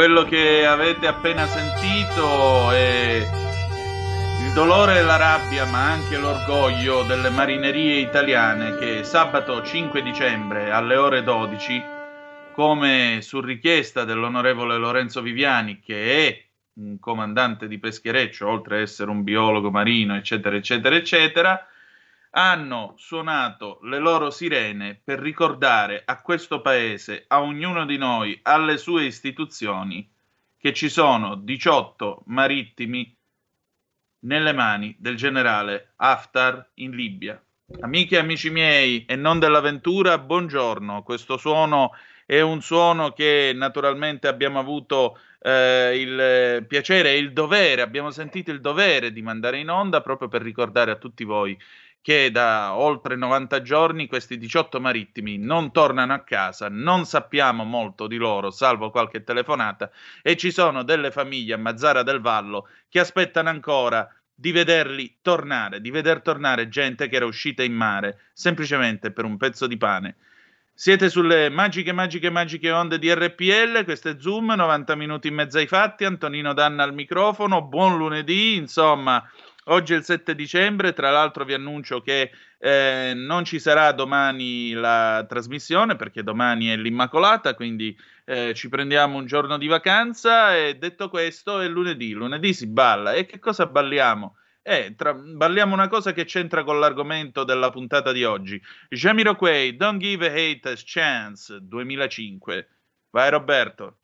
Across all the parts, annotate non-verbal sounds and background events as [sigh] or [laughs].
Quello che avete appena sentito è il dolore e la rabbia, ma anche l'orgoglio delle marinerie italiane che sabato 5 dicembre alle ore 12, come su richiesta dell'onorevole Lorenzo Viviani, che è un comandante di peschereccio, oltre ad essere un biologo marino, eccetera, eccetera, eccetera, hanno suonato le loro sirene per ricordare a questo paese, a ognuno di noi, alle sue istituzioni, che ci sono 18 marittimi nelle mani del generale Haftar in Libia. Amiche e amici miei e non dell'avventura, buongiorno. Questo suono è un suono che naturalmente abbiamo avuto eh, il piacere e il dovere, abbiamo sentito il dovere di mandare in onda proprio per ricordare a tutti voi che da oltre 90 giorni questi 18 marittimi non tornano a casa, non sappiamo molto di loro, salvo qualche telefonata, e ci sono delle famiglie a Mazzara del Vallo che aspettano ancora di vederli tornare, di veder tornare gente che era uscita in mare semplicemente per un pezzo di pane. Siete sulle magiche, magiche, magiche onde di RPL, questo è Zoom, 90 minuti in mezzo ai fatti, Antonino Danna al microfono, buon lunedì, insomma, Oggi è il 7 dicembre, tra l'altro vi annuncio che eh, non ci sarà domani la trasmissione perché domani è l'Immacolata, quindi eh, ci prendiamo un giorno di vacanza e detto questo è lunedì, lunedì si balla e che cosa balliamo? Eh, tra, balliamo una cosa che c'entra con l'argomento della puntata di oggi. Jamiroquai, Don't Give a Hate a Chance 2005. Vai Roberto.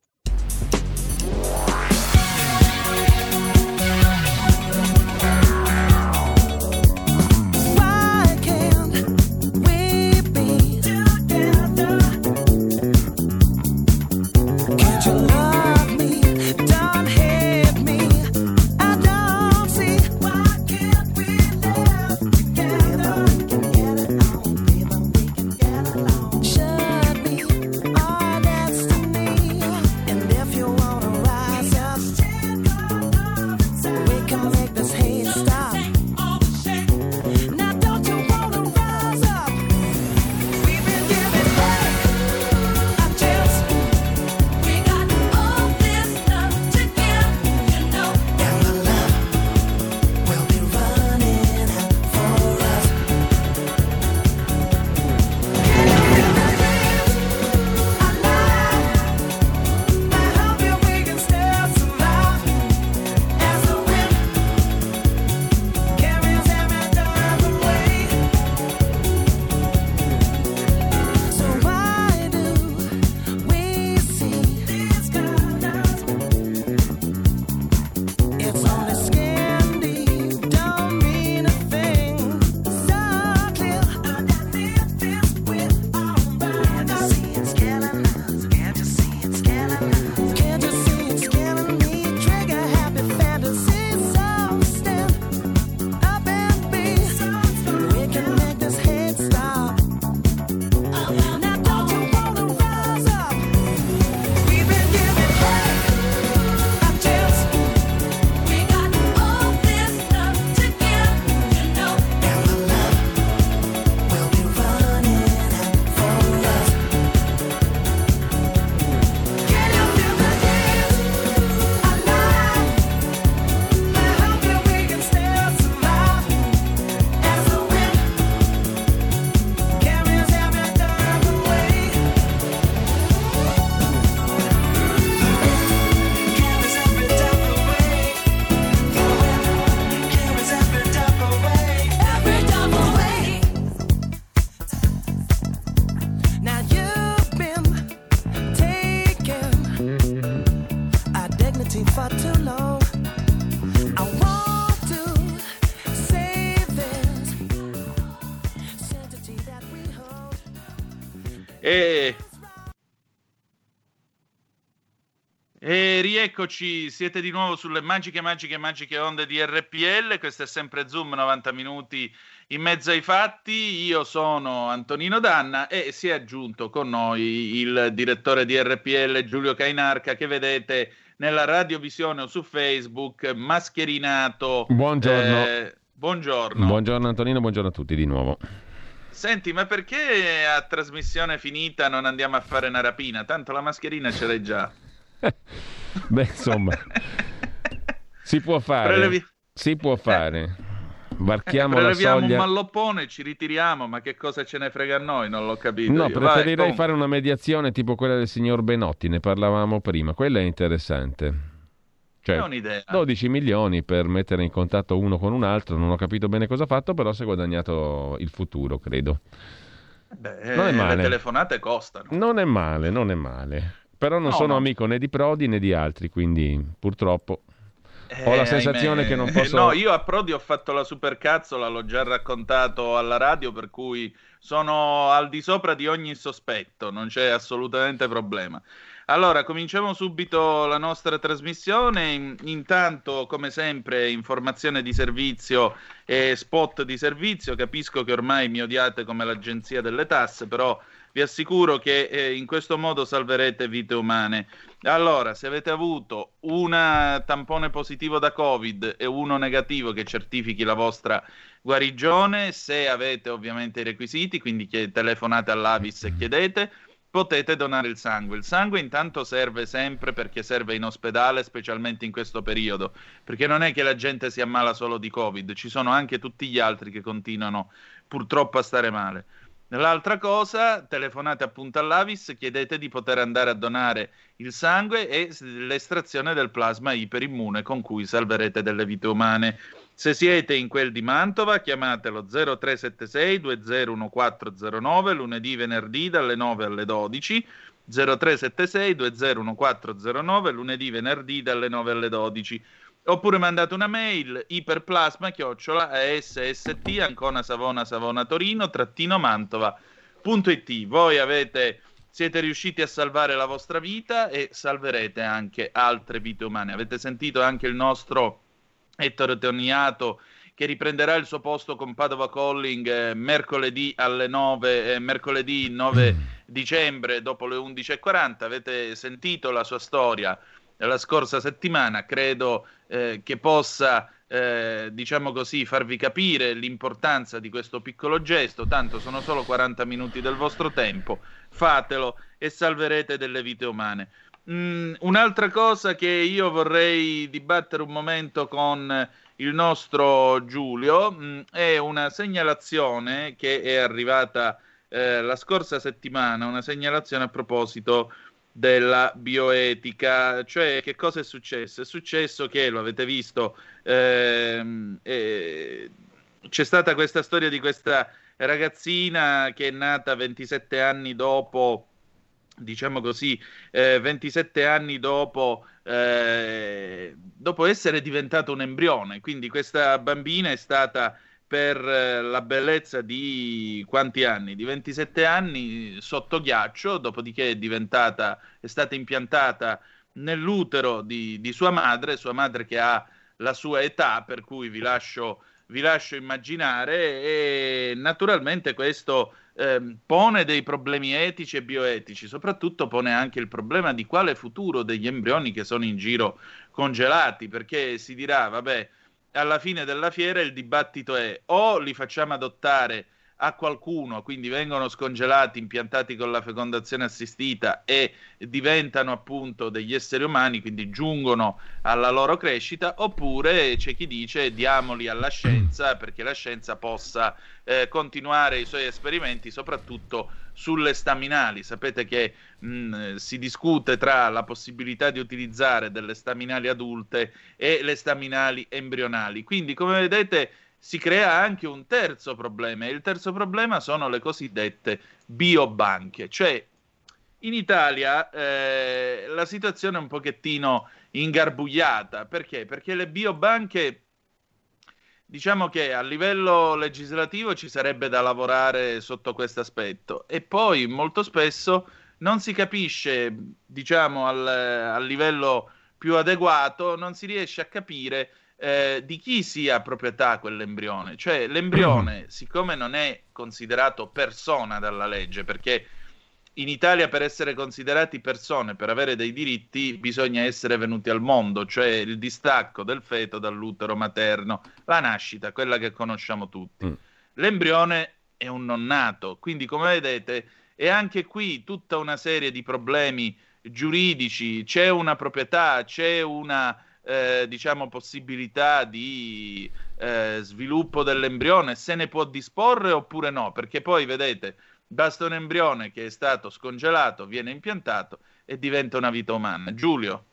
Rieccoci, siete di nuovo sulle magiche, magiche, magiche onde di RPL. Questo è sempre Zoom 90 minuti in mezzo ai fatti. Io sono Antonino Danna e si è aggiunto con noi il direttore di RPL Giulio Cainarca che vedete nella radiovisione o su Facebook mascherinato. Buongiorno. Eh, buongiorno. Buongiorno Antonino, buongiorno a tutti di nuovo. Senti, ma perché a trasmissione finita non andiamo a fare una rapina? Tanto la mascherina ce l'hai già. [laughs] Beh, insomma, si può fare. Prelevi... Si può fare. Varchiamo eh, la soglia. un malloppone, ci ritiriamo, ma che cosa ce ne frega a noi? Non l'ho capito. No, io. preferirei Vai, fare una mediazione tipo quella del signor Benotti, ne parlavamo prima. Quella è interessante. Cioè, è un'idea. 12 milioni per mettere in contatto uno con un altro, non ho capito bene cosa ha fatto, però si è guadagnato il futuro, credo. Beh, non è male. Le telefonate costano. Non è male, non è male. Però non no, sono no. amico né di Prodi né di altri, quindi purtroppo ho la eh, sensazione ahimè. che non [laughs] posso... No, io a Prodi ho fatto la supercazzola, l'ho già raccontato alla radio, per cui sono al di sopra di ogni sospetto, non c'è assolutamente problema. Allora, cominciamo subito la nostra trasmissione. Intanto, come sempre, informazione di servizio e spot di servizio. Capisco che ormai mi odiate come l'agenzia delle tasse, però vi assicuro che eh, in questo modo salverete vite umane. Allora, se avete avuto un tampone positivo da Covid e uno negativo che certifichi la vostra guarigione, se avete ovviamente i requisiti, quindi telefonate all'Avis e chiedete, potete donare il sangue. Il sangue intanto serve sempre perché serve in ospedale, specialmente in questo periodo, perché non è che la gente si ammala solo di Covid, ci sono anche tutti gli altri che continuano purtroppo a stare male. L'altra cosa, telefonate appunto all'Avis, chiedete di poter andare a donare il sangue e l'estrazione del plasma iperimmune con cui salverete delle vite umane. Se siete in quel di Mantova, chiamatelo 0376 201409 lunedì, venerdì dalle 9 alle 12. 0376 201409 lunedì, venerdì dalle 9 alle 12 Oppure mandate una mail iperplasma chiocciola sst Ancona Savona Savona Torino trattino Mantova.it. Voi avete, siete riusciti a salvare la vostra vita e salverete anche altre vite umane. Avete sentito anche il nostro Ettore Toniato che riprenderà il suo posto con Padova Calling eh, mercoledì alle 9, eh, mercoledì 9 mm. dicembre dopo le 11.40. Avete sentito la sua storia la scorsa settimana. Credo eh, che possa, eh, diciamo così, farvi capire l'importanza di questo piccolo gesto. Tanto sono solo 40 minuti del vostro tempo, fatelo e salverete delle vite umane. Mm, un'altra cosa che io vorrei dibattere un momento con il nostro Giulio mm, è una segnalazione che è arrivata eh, la scorsa settimana, una segnalazione a proposito della bioetica. Cioè, che cosa è successo? È successo che, lo avete visto, ehm, eh, c'è stata questa storia di questa ragazzina che è nata 27 anni dopo, diciamo così, eh, 27 anni dopo, eh, dopo essere diventata un embrione. Quindi questa bambina è stata per eh, la bellezza di quanti anni? Di 27 anni sotto ghiaccio, dopodiché è diventata, è stata impiantata nell'utero di, di sua madre, sua madre che ha la sua età, per cui vi lascio, vi lascio immaginare e naturalmente questo eh, pone dei problemi etici e bioetici, soprattutto pone anche il problema di quale futuro degli embrioni che sono in giro congelati, perché si dirà, vabbè, alla fine della fiera il dibattito è o li facciamo adottare a qualcuno, quindi vengono scongelati, impiantati con la fecondazione assistita e diventano appunto degli esseri umani, quindi giungono alla loro crescita, oppure c'è chi dice diamoli alla scienza perché la scienza possa eh, continuare i suoi esperimenti, soprattutto sulle staminali. Sapete che mh, si discute tra la possibilità di utilizzare delle staminali adulte e le staminali embrionali. Quindi, come vedete, si crea anche un terzo problema e il terzo problema sono le cosiddette biobanche, cioè in Italia eh, la situazione è un pochettino ingarbugliata, perché? Perché le biobanche diciamo che a livello legislativo ci sarebbe da lavorare sotto questo aspetto. E poi molto spesso non si capisce, diciamo, al, al livello più adeguato, non si riesce a capire eh, di chi sia proprietà quell'embrione. Cioè l'embrione, siccome non è considerato persona dalla legge, perché in Italia per essere considerati persone, per avere dei diritti, bisogna essere venuti al mondo, cioè il distacco del feto dall'utero materno, la nascita, quella che conosciamo tutti. Mm. L'embrione è un non nato, quindi come vedete è anche qui tutta una serie di problemi giuridici, c'è una proprietà, c'è una eh, diciamo, possibilità di eh, sviluppo dell'embrione, se ne può disporre oppure no, perché poi vedete, basta un embrione che è stato scongelato, viene impiantato e diventa una vita umana. Giulio.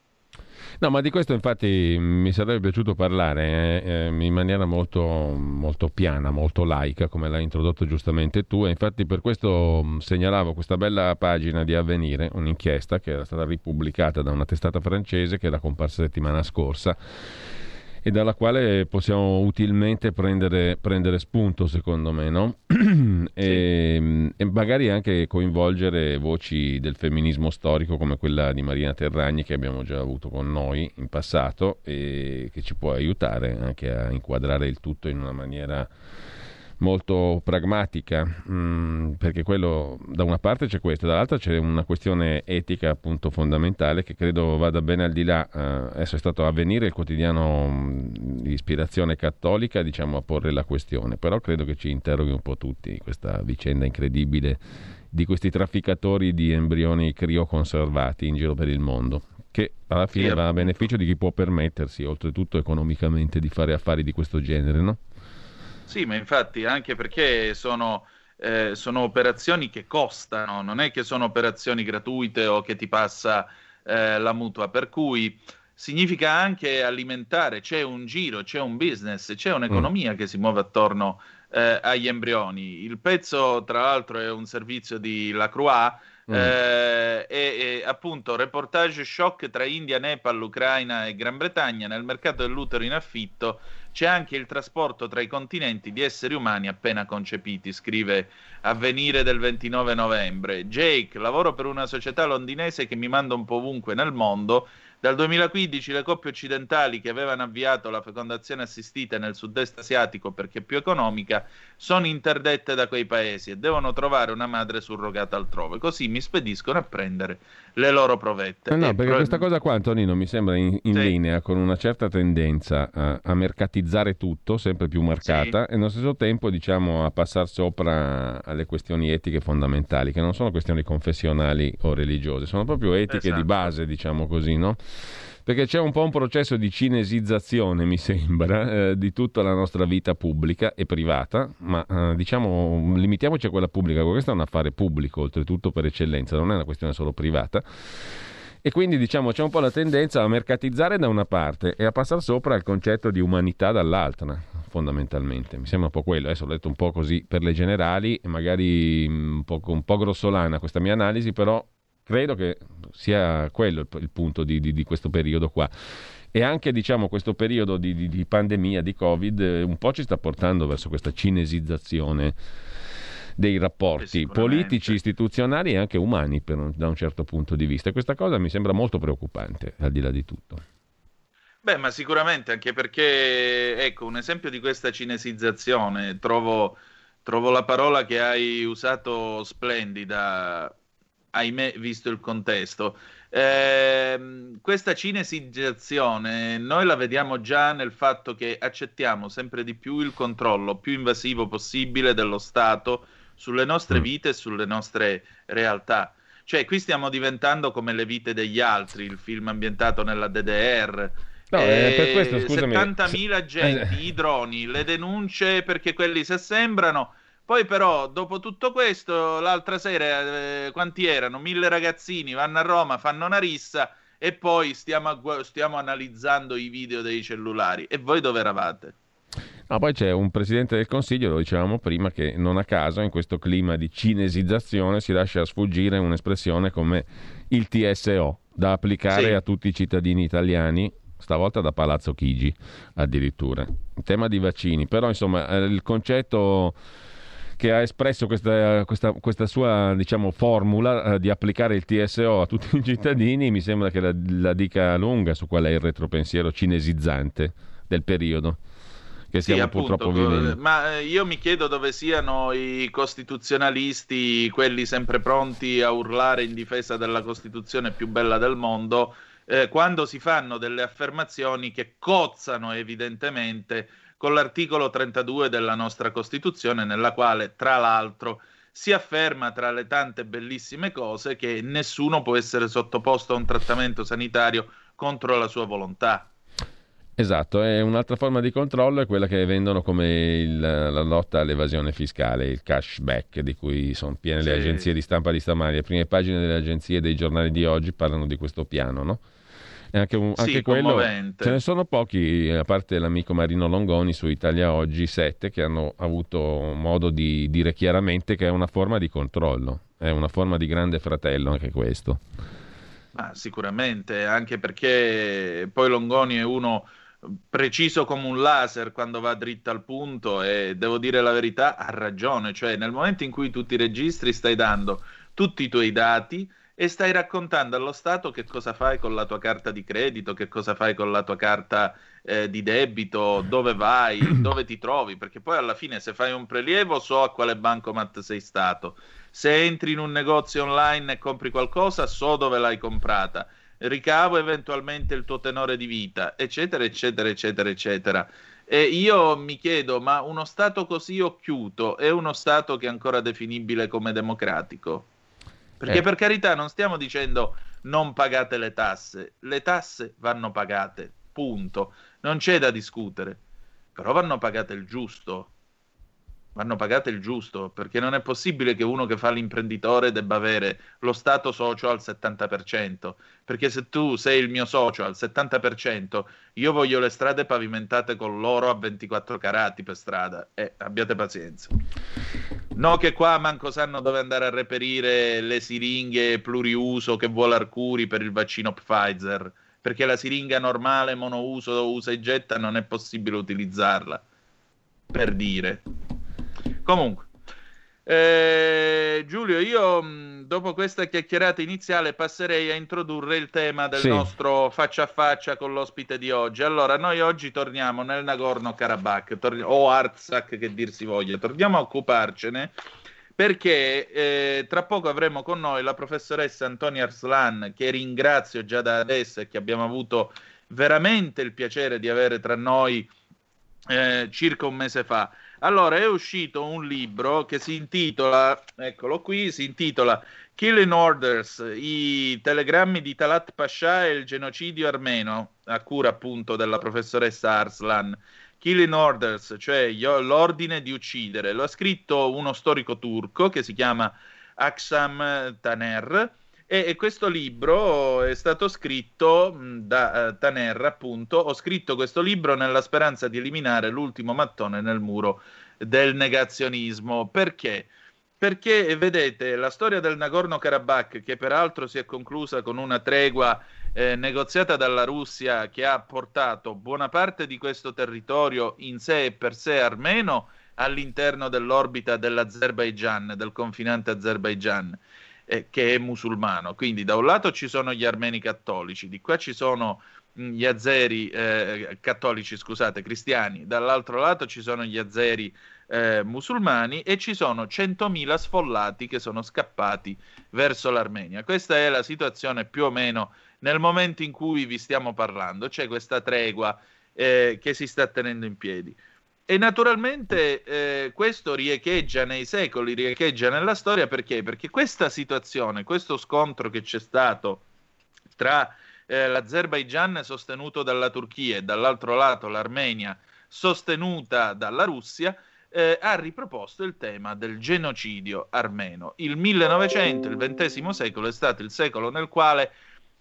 No, ma di questo infatti mi sarebbe piaciuto parlare eh, eh, in maniera molto, molto, piana, molto laica, come l'hai introdotto giustamente tu, e infatti per questo mm, segnalavo questa bella pagina di Avvenire, un'inchiesta che era stata ripubblicata da una testata francese che era comparsa settimana scorsa e dalla quale possiamo utilmente prendere, prendere spunto, secondo me, no? [clears throat] e, sì. e, magari anche coinvolgere voci del femminismo storico come quella di Marina Terragni che abbiamo già avuto con noi in passato e che ci può aiutare anche a inquadrare il tutto in una maniera molto pragmatica, mh, mm, perché quello da una parte c'è questo, dall'altra c'è una questione etica appunto fondamentale che credo vada bene al di là, eh, adesso è stato avvenire il quotidiano mh, mm, di ispirazione cattolica diciamo a porre la questione, però credo che ci interroghi un po' tutti questa vicenda incredibile di questi trafficatori di embrioni crioconservati in giro per il mondo che alla fine va a beneficio di chi può permettersi, oltretutto economicamente, di fare affari di questo genere, no? Sì, ma infatti anche perché sono, eh, sono operazioni che costano, non è che sono operazioni gratuite o che ti passa eh, la mutua, per cui significa anche alimentare, c'è un giro, c'è un business, c'è un'economia mm. che si muove attorno eh, agli embrioni. Il pezzo, tra l'altro, è un servizio di La Croix. Mm. Eh, e, e, appunto reportage shock tra India, Nepal, Ucraina e Gran Bretagna nel mercato dell'utero in affitto c'è anche il trasporto tra i continenti di esseri umani appena concepiti, scrive Avvenire del 29 novembre. Jake, lavoro per una società londinese che mi manda un po' ovunque nel mondo dal 2015 le coppie occidentali che avevano avviato la fecondazione assistita nel sud-est asiatico perché più economica sono interdette da quei paesi e devono trovare una madre surrogata altrove. Così mi spediscono a prendere le loro provette. No, no perché pro... questa cosa qua, Antonino, mi sembra in, in sì. linea con una certa tendenza a, a, mercatizzare tutto, sempre più marcata, sì. e allo stesso tempo, diciamo, a passare sopra alle questioni etiche fondamentali, che non sono questioni confessionali o religiose, sono proprio etiche esatto. di base, diciamo così, no? Perché c'è un po' un processo di cinesizzazione, mi sembra, eh, di tutta la nostra vita pubblica e privata, ma eh, diciamo limitiamoci a quella pubblica, questo è un affare pubblico, oltretutto per eccellenza, non è una questione solo privata. E quindi diciamo c'è un po' la tendenza a mercatizzare da una parte e a passare sopra al concetto di umanità dall'altra, fondamentalmente. Mi sembra un po' quello. Adesso ho detto un po' così per le generali, magari mm, un po', un po grossolana questa mia analisi, però credo che sia quello il, il punto di, di, di, questo periodo qua. E anche diciamo, questo periodo di, di, pandemia, di Covid, eh, un po' ci sta portando verso questa cinesizzazione dei rapporti politici, istituzionali e anche umani per, da un certo punto di vista. E questa cosa mi sembra molto preoccupante, al di là di tutto. Beh, ma sicuramente anche perché, ecco, un esempio di questa cinesizzazione, trovo, trovo la parola che hai usato splendida, ahimè, visto il contesto. Eh, questa cinesizzazione noi la vediamo già nel fatto che accettiamo sempre di più il controllo più invasivo possibile dello Stato sulle nostre mm. vite e sulle nostre realtà. Cioè, qui stiamo diventando come le vite degli altri, il film ambientato nella DDR. No, eh, per questo, scusami. 70.000 agenti, i droni, le denunce perché quelli si assembrano poi però, dopo tutto questo, l'altra sera, eh, quanti erano? Mille ragazzini vanno a Roma, fanno una rissa e poi stiamo, stiamo analizzando i video dei cellulari. E voi dove eravate? No, poi c'è un presidente del Consiglio, lo dicevamo prima, che non a caso in questo clima di cinesizzazione si lascia sfuggire un'espressione come il TSO, da applicare sì. a tutti i cittadini italiani stavolta da Palazzo Chigi addirittura. In tema di vaccini, però insomma eh, il concetto che ha espresso questa, questa, questa sua diciamo, formula eh, di applicare il TSO a tutti i cittadini mi sembra che la, la dica lunga su qual è il retropensiero cinesizzante del periodo che stiamo sì, appunto, purtroppo vivendo. Ma eh, io mi chiedo dove siano i costituzionalisti, quelli sempre pronti a urlare in difesa della Costituzione più bella del mondo, eh, quando si fanno delle affermazioni che cozzano evidentemente con l'articolo 32 della nostra Costituzione, nella quale, tra l'altro, si afferma tra le tante bellissime cose che nessuno può essere sottoposto a un trattamento sanitario contro la sua volontà. Esatto, è un'altra forma di controllo è quella che vendono come il, la lotta all'evasione fiscale, il cashback, di cui sono piene sì. le agenzie di stampa di stamani. Le prime pagine delle agenzie dei giornali di oggi parlano di questo piano, no? Anche, un, anche sì, quello, ce ne sono pochi, a parte l'amico Marino Longoni su Italia Oggi 7, che hanno avuto modo di dire chiaramente che è una forma di controllo, è una forma di grande fratello anche questo. Ma sicuramente, anche perché poi Longoni è uno preciso come un laser quando va dritto al punto e devo dire la verità, ha ragione, cioè nel momento in cui tu ti registri stai dando tutti i tuoi dati e stai raccontando allo Stato che cosa fai con la tua carta di credito, che cosa fai con la tua carta eh, di debito, dove vai, [clears throat] dove ti trovi, perché poi alla fine se fai un prelievo so a quale bancomat sei stato, se entri in un negozio online e compri qualcosa so dove l'hai comprata ricavo eventualmente il tuo tenore di vita, eccetera, eccetera, eccetera, eccetera. E io mi chiedo, ma uno Stato così occhiuto è uno Stato che è ancora definibile come democratico? Perché eh. per carità non stiamo dicendo non pagate le tasse, le tasse vanno pagate, punto, non c'è da discutere, però vanno pagate il giusto. Vanno pagate il giusto, perché non è possibile che uno che fa l'imprenditore debba avere lo stato socio al 70%, perché se tu sei il mio socio al 70%, io voglio le strade pavimentate con l'oro a 24 carati per strada, e eh, abbiate pazienza. No che qua manco sanno dove andare a reperire le siringhe pluriuso che vuole Arcuri per il vaccino Pfizer, perché la siringa normale monouso usa e getta non è possibile utilizzarla, per dire. Comunque, eh, Giulio, io dopo questa chiacchierata iniziale passerei a introdurre il tema del sì. nostro faccia a faccia con l'ospite di oggi. Allora, noi oggi torniamo nel Nagorno-Karabakh, torni- o Artsakh che dir si voglia, torniamo a occuparcene perché eh, tra poco avremo con noi la professoressa Antonia Arslan, che ringrazio già da adesso e che abbiamo avuto veramente il piacere di avere tra noi eh, circa un mese fa. Allora, è uscito un libro che si intitola, eccolo qui, si intitola Killing Orders, i telegrammi di Talat Pasha e il genocidio armeno, a cura appunto della professoressa Arslan. Killing Orders, cioè l'ordine di uccidere. Lo ha scritto uno storico turco che si chiama Aksam Taner e, e, questo libro è stato scritto da uh, Taner, appunto. Ho scritto questo libro nella speranza di eliminare l'ultimo mattone nel muro del negazionismo. Perché? Perché vedete, la storia del Nagorno-Karabakh, che peraltro si è conclusa con una tregua eh, negoziata dalla Russia che ha portato buona parte di questo territorio in sé e per sé armeno all'interno dell'orbita dell'Azerbaigian, del confinante Azerbaigian eh, che è musulmano. Quindi da un lato ci sono gli armeni cattolici, di qua ci sono gli azeri eh, cattolici, scusate, cristiani, dall'altro lato ci sono gli azeri eh, musulmani e ci sono 100.000 sfollati che sono scappati verso l'Armenia. Questa è la situazione più o meno nel momento in cui vi stiamo parlando, c'è questa tregua eh, che si sta tenendo in piedi. E naturalmente eh, questo riecheggia nei secoli, riecheggia nella storia perché? Perché questa situazione, questo scontro che c'è stato tra eh, l'Azerbaigian sostenuto dalla Turchia e dall'altro lato l'Armenia sostenuta dalla Russia, eh, ha riproposto il tema del genocidio armeno. Il 1900, il XX secolo, è stato il secolo nel quale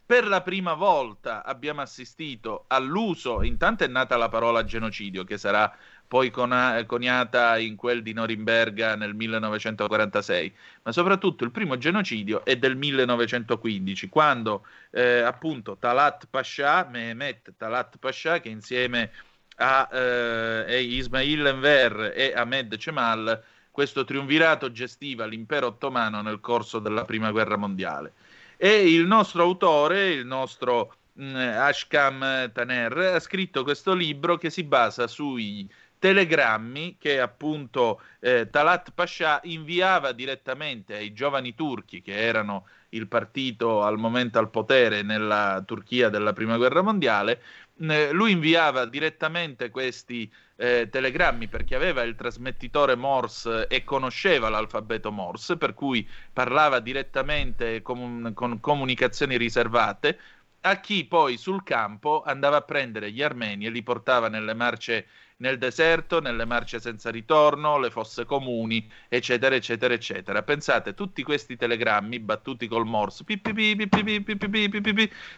per la prima volta abbiamo assistito all'uso, intanto è nata la parola genocidio, che sarà poi coniata in quel di Norimberga nel 1946, ma soprattutto il primo genocidio è del 1915, quando eh, appunto Talat Pasha, Mehmet Talat Pasha, che insieme a eh, Ismail Enver e Ahmed Cemal, questo triunvirato gestiva l'impero ottomano nel corso della prima guerra mondiale. E il nostro autore, il nostro mh, mm, Ashkam Taner, ha scritto questo libro che si basa sui telegrammi che appunto eh, Talat Pasha inviava direttamente ai giovani turchi che erano il partito al momento al potere nella Turchia della prima guerra mondiale. Eh, lui inviava direttamente questi eh, telegrammi perché aveva il trasmettitore Morse e conosceva l'alfabeto Morse, per cui parlava direttamente con, con comunicazioni riservate a chi poi sul campo andava a prendere gli armeni e li portava nelle marce nel deserto, nelle marce senza ritorno, le fosse comuni, eccetera, eccetera, eccetera. Pensate, tutti questi telegrammi battuti col morse,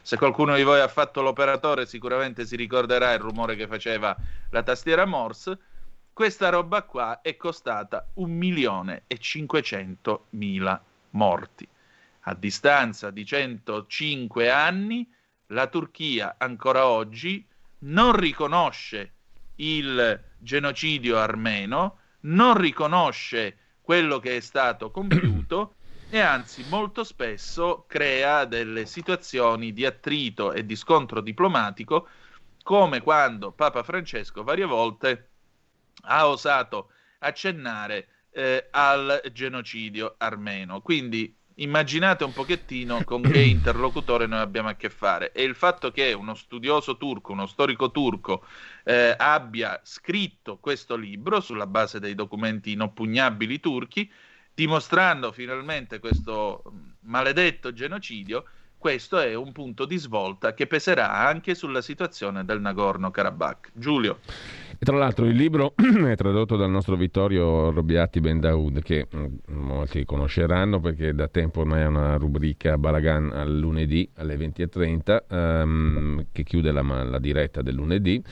se qualcuno di voi ha fatto l'operatore sicuramente si ricorderà il rumore che faceva la tastiera morse, questa roba qua è costata un milione e 500 mila morti. A distanza di 105 anni, la Turchia ancora oggi non riconosce il genocidio armeno, non riconosce quello che è stato compiuto [clears throat] e anzi molto spesso crea delle situazioni di attrito e di scontro diplomatico come quando Papa Francesco varie volte ha osato accennare eh, al genocidio armeno. Quindi immaginate un pochettino con che [coughs] interlocutore noi abbiamo a che fare. E il fatto che uno studioso turco, uno storico turco eh, abbia scritto questo libro sulla base dei documenti inoppugnabili turchi, dimostrando finalmente questo maledetto genocidio, questo è un punto di svolta che peserà anche sulla situazione del Nagorno-Karabakh. Giulio. E tra l'altro il libro [clears throat] è tradotto dal nostro Vittorio Robiati Ben Daoud, che mm, molti conosceranno perché da tempo ormai è una rubrica Balagan al lunedì alle 20.30 um, ehm, che chiude la, la diretta del lunedì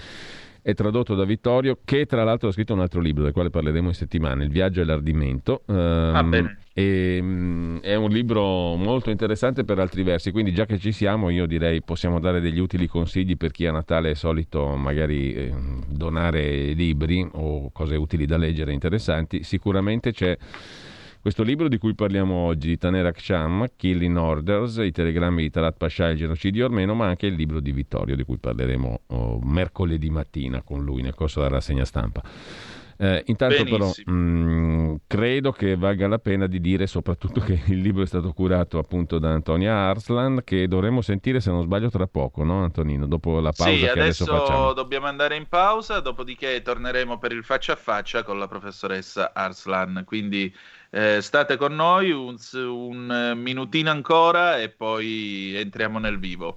è tradotto da Vittorio, che tra l'altro ha scritto un altro libro del quale parleremo in settimana, Il viaggio e l'ardimento. Um, ah, bene. E, um, è un libro molto interessante per altri versi, quindi già che ci siamo io direi possiamo dare degli utili consigli per chi a Natale è solito magari eh, donare libri o cose utili da leggere interessanti. Sicuramente c'è questo libro di cui parliamo oggi, di Taner Aksham, Killing Orders, i telegrammi di Talat Pasha e il genocidio armeno, ma anche il libro di Vittorio, di cui parleremo oh, mercoledì mattina con lui nel corso della rassegna stampa. Eh, intanto Benissimo. però mh, credo che valga la pena di dire soprattutto che il libro è stato curato appunto da Antonia Arslan che dovremo sentire se non sbaglio tra poco, no Antonino? Dopo la pausa sì, che adesso, adesso dobbiamo andare in pausa, dopodiché torneremo per il faccia a faccia con la professoressa Arslan, quindi eh, state con noi un, un minutino ancora e poi entriamo nel vivo.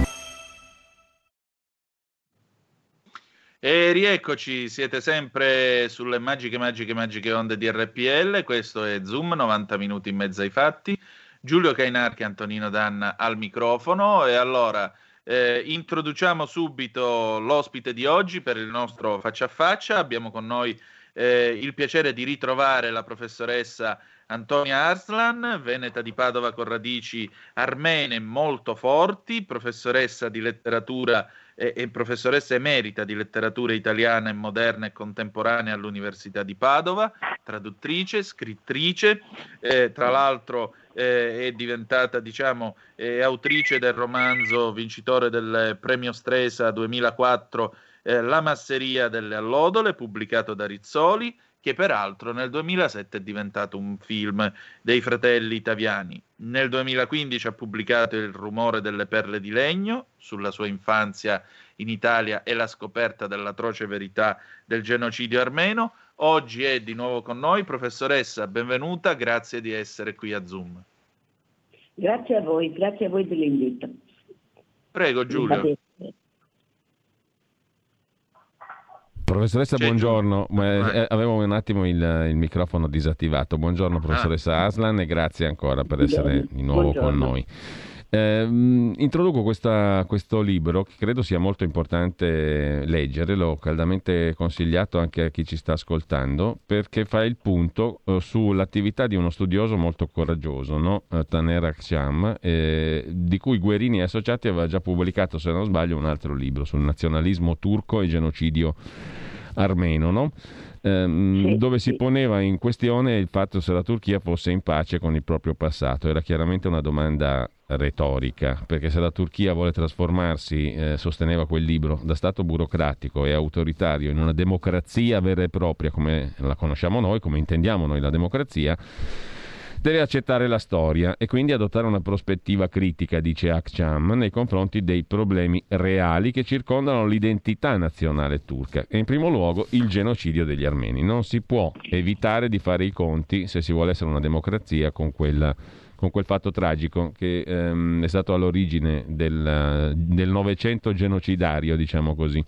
E rieccoci, siete sempre sulle magiche, magiche, magiche onde di RPL. Questo è Zoom, 90 minuti in mezzo ai fatti. Giulio Cainarchi Antonino Danna al microfono. E allora eh, introduciamo subito l'ospite di oggi per il nostro faccia a faccia. Abbiamo con noi eh, il piacere di ritrovare la professoressa Antonia Arslan, veneta di Padova con radici armene molto forti, professoressa di letteratura è, è professoressa emerita di letteratura italiana e moderna e contemporanea all'Università di Padova, traduttrice, scrittrice, eh, tra l'altro eh, è diventata diciamo, è autrice del romanzo vincitore del premio Stresa 2004 eh, La masseria delle allodole, pubblicato da Rizzoli, che peraltro nel 2007 è diventato un film dei fratelli italiani. Nel 2015 ha pubblicato Il rumore delle perle di legno sulla sua infanzia in Italia e la scoperta dell'atroce verità del genocidio armeno. Oggi è di nuovo con noi. Professoressa, benvenuta, grazie di essere qui a Zoom. Grazie a voi, grazie a voi dell'invito. Prego Giulio. Professoressa, C'è buongiorno. Eh, avevo un attimo il, il, microfono disattivato. Buongiorno, professoressa ah. Aslan, e grazie ancora per essere di nuovo buongiorno. con noi. Eh, introduco questa, questo libro che credo sia molto importante leggere, l'ho caldamente consigliato anche a chi ci sta ascoltando, perché fa il punto eh, sull'attività di uno studioso molto coraggioso, no? Eh, Taner Aksham, eh, di cui Guerini e Associati aveva già pubblicato, se non sbaglio, un altro libro sul nazionalismo turco e genocidio armeno. No? ehm, sì, dove si poneva in questione il fatto se la Turchia fosse in pace con il proprio passato. Era chiaramente una domanda retorica, perché se la Turchia vuole trasformarsi, eh, sosteneva quel libro, da Stato burocratico e autoritario in una democrazia vera e propria come la conosciamo noi, come intendiamo noi la democrazia, deve accettare la storia e quindi adottare una prospettiva critica, dice Akçam, nei confronti dei problemi reali che circondano l'identità nazionale turca e in primo luogo il genocidio degli armeni. Non si può evitare di fare i conti, se si vuole essere una democrazia, con quella con quel fatto tragico che ehm, è stato all'origine del, Novecento genocidario, diciamo così.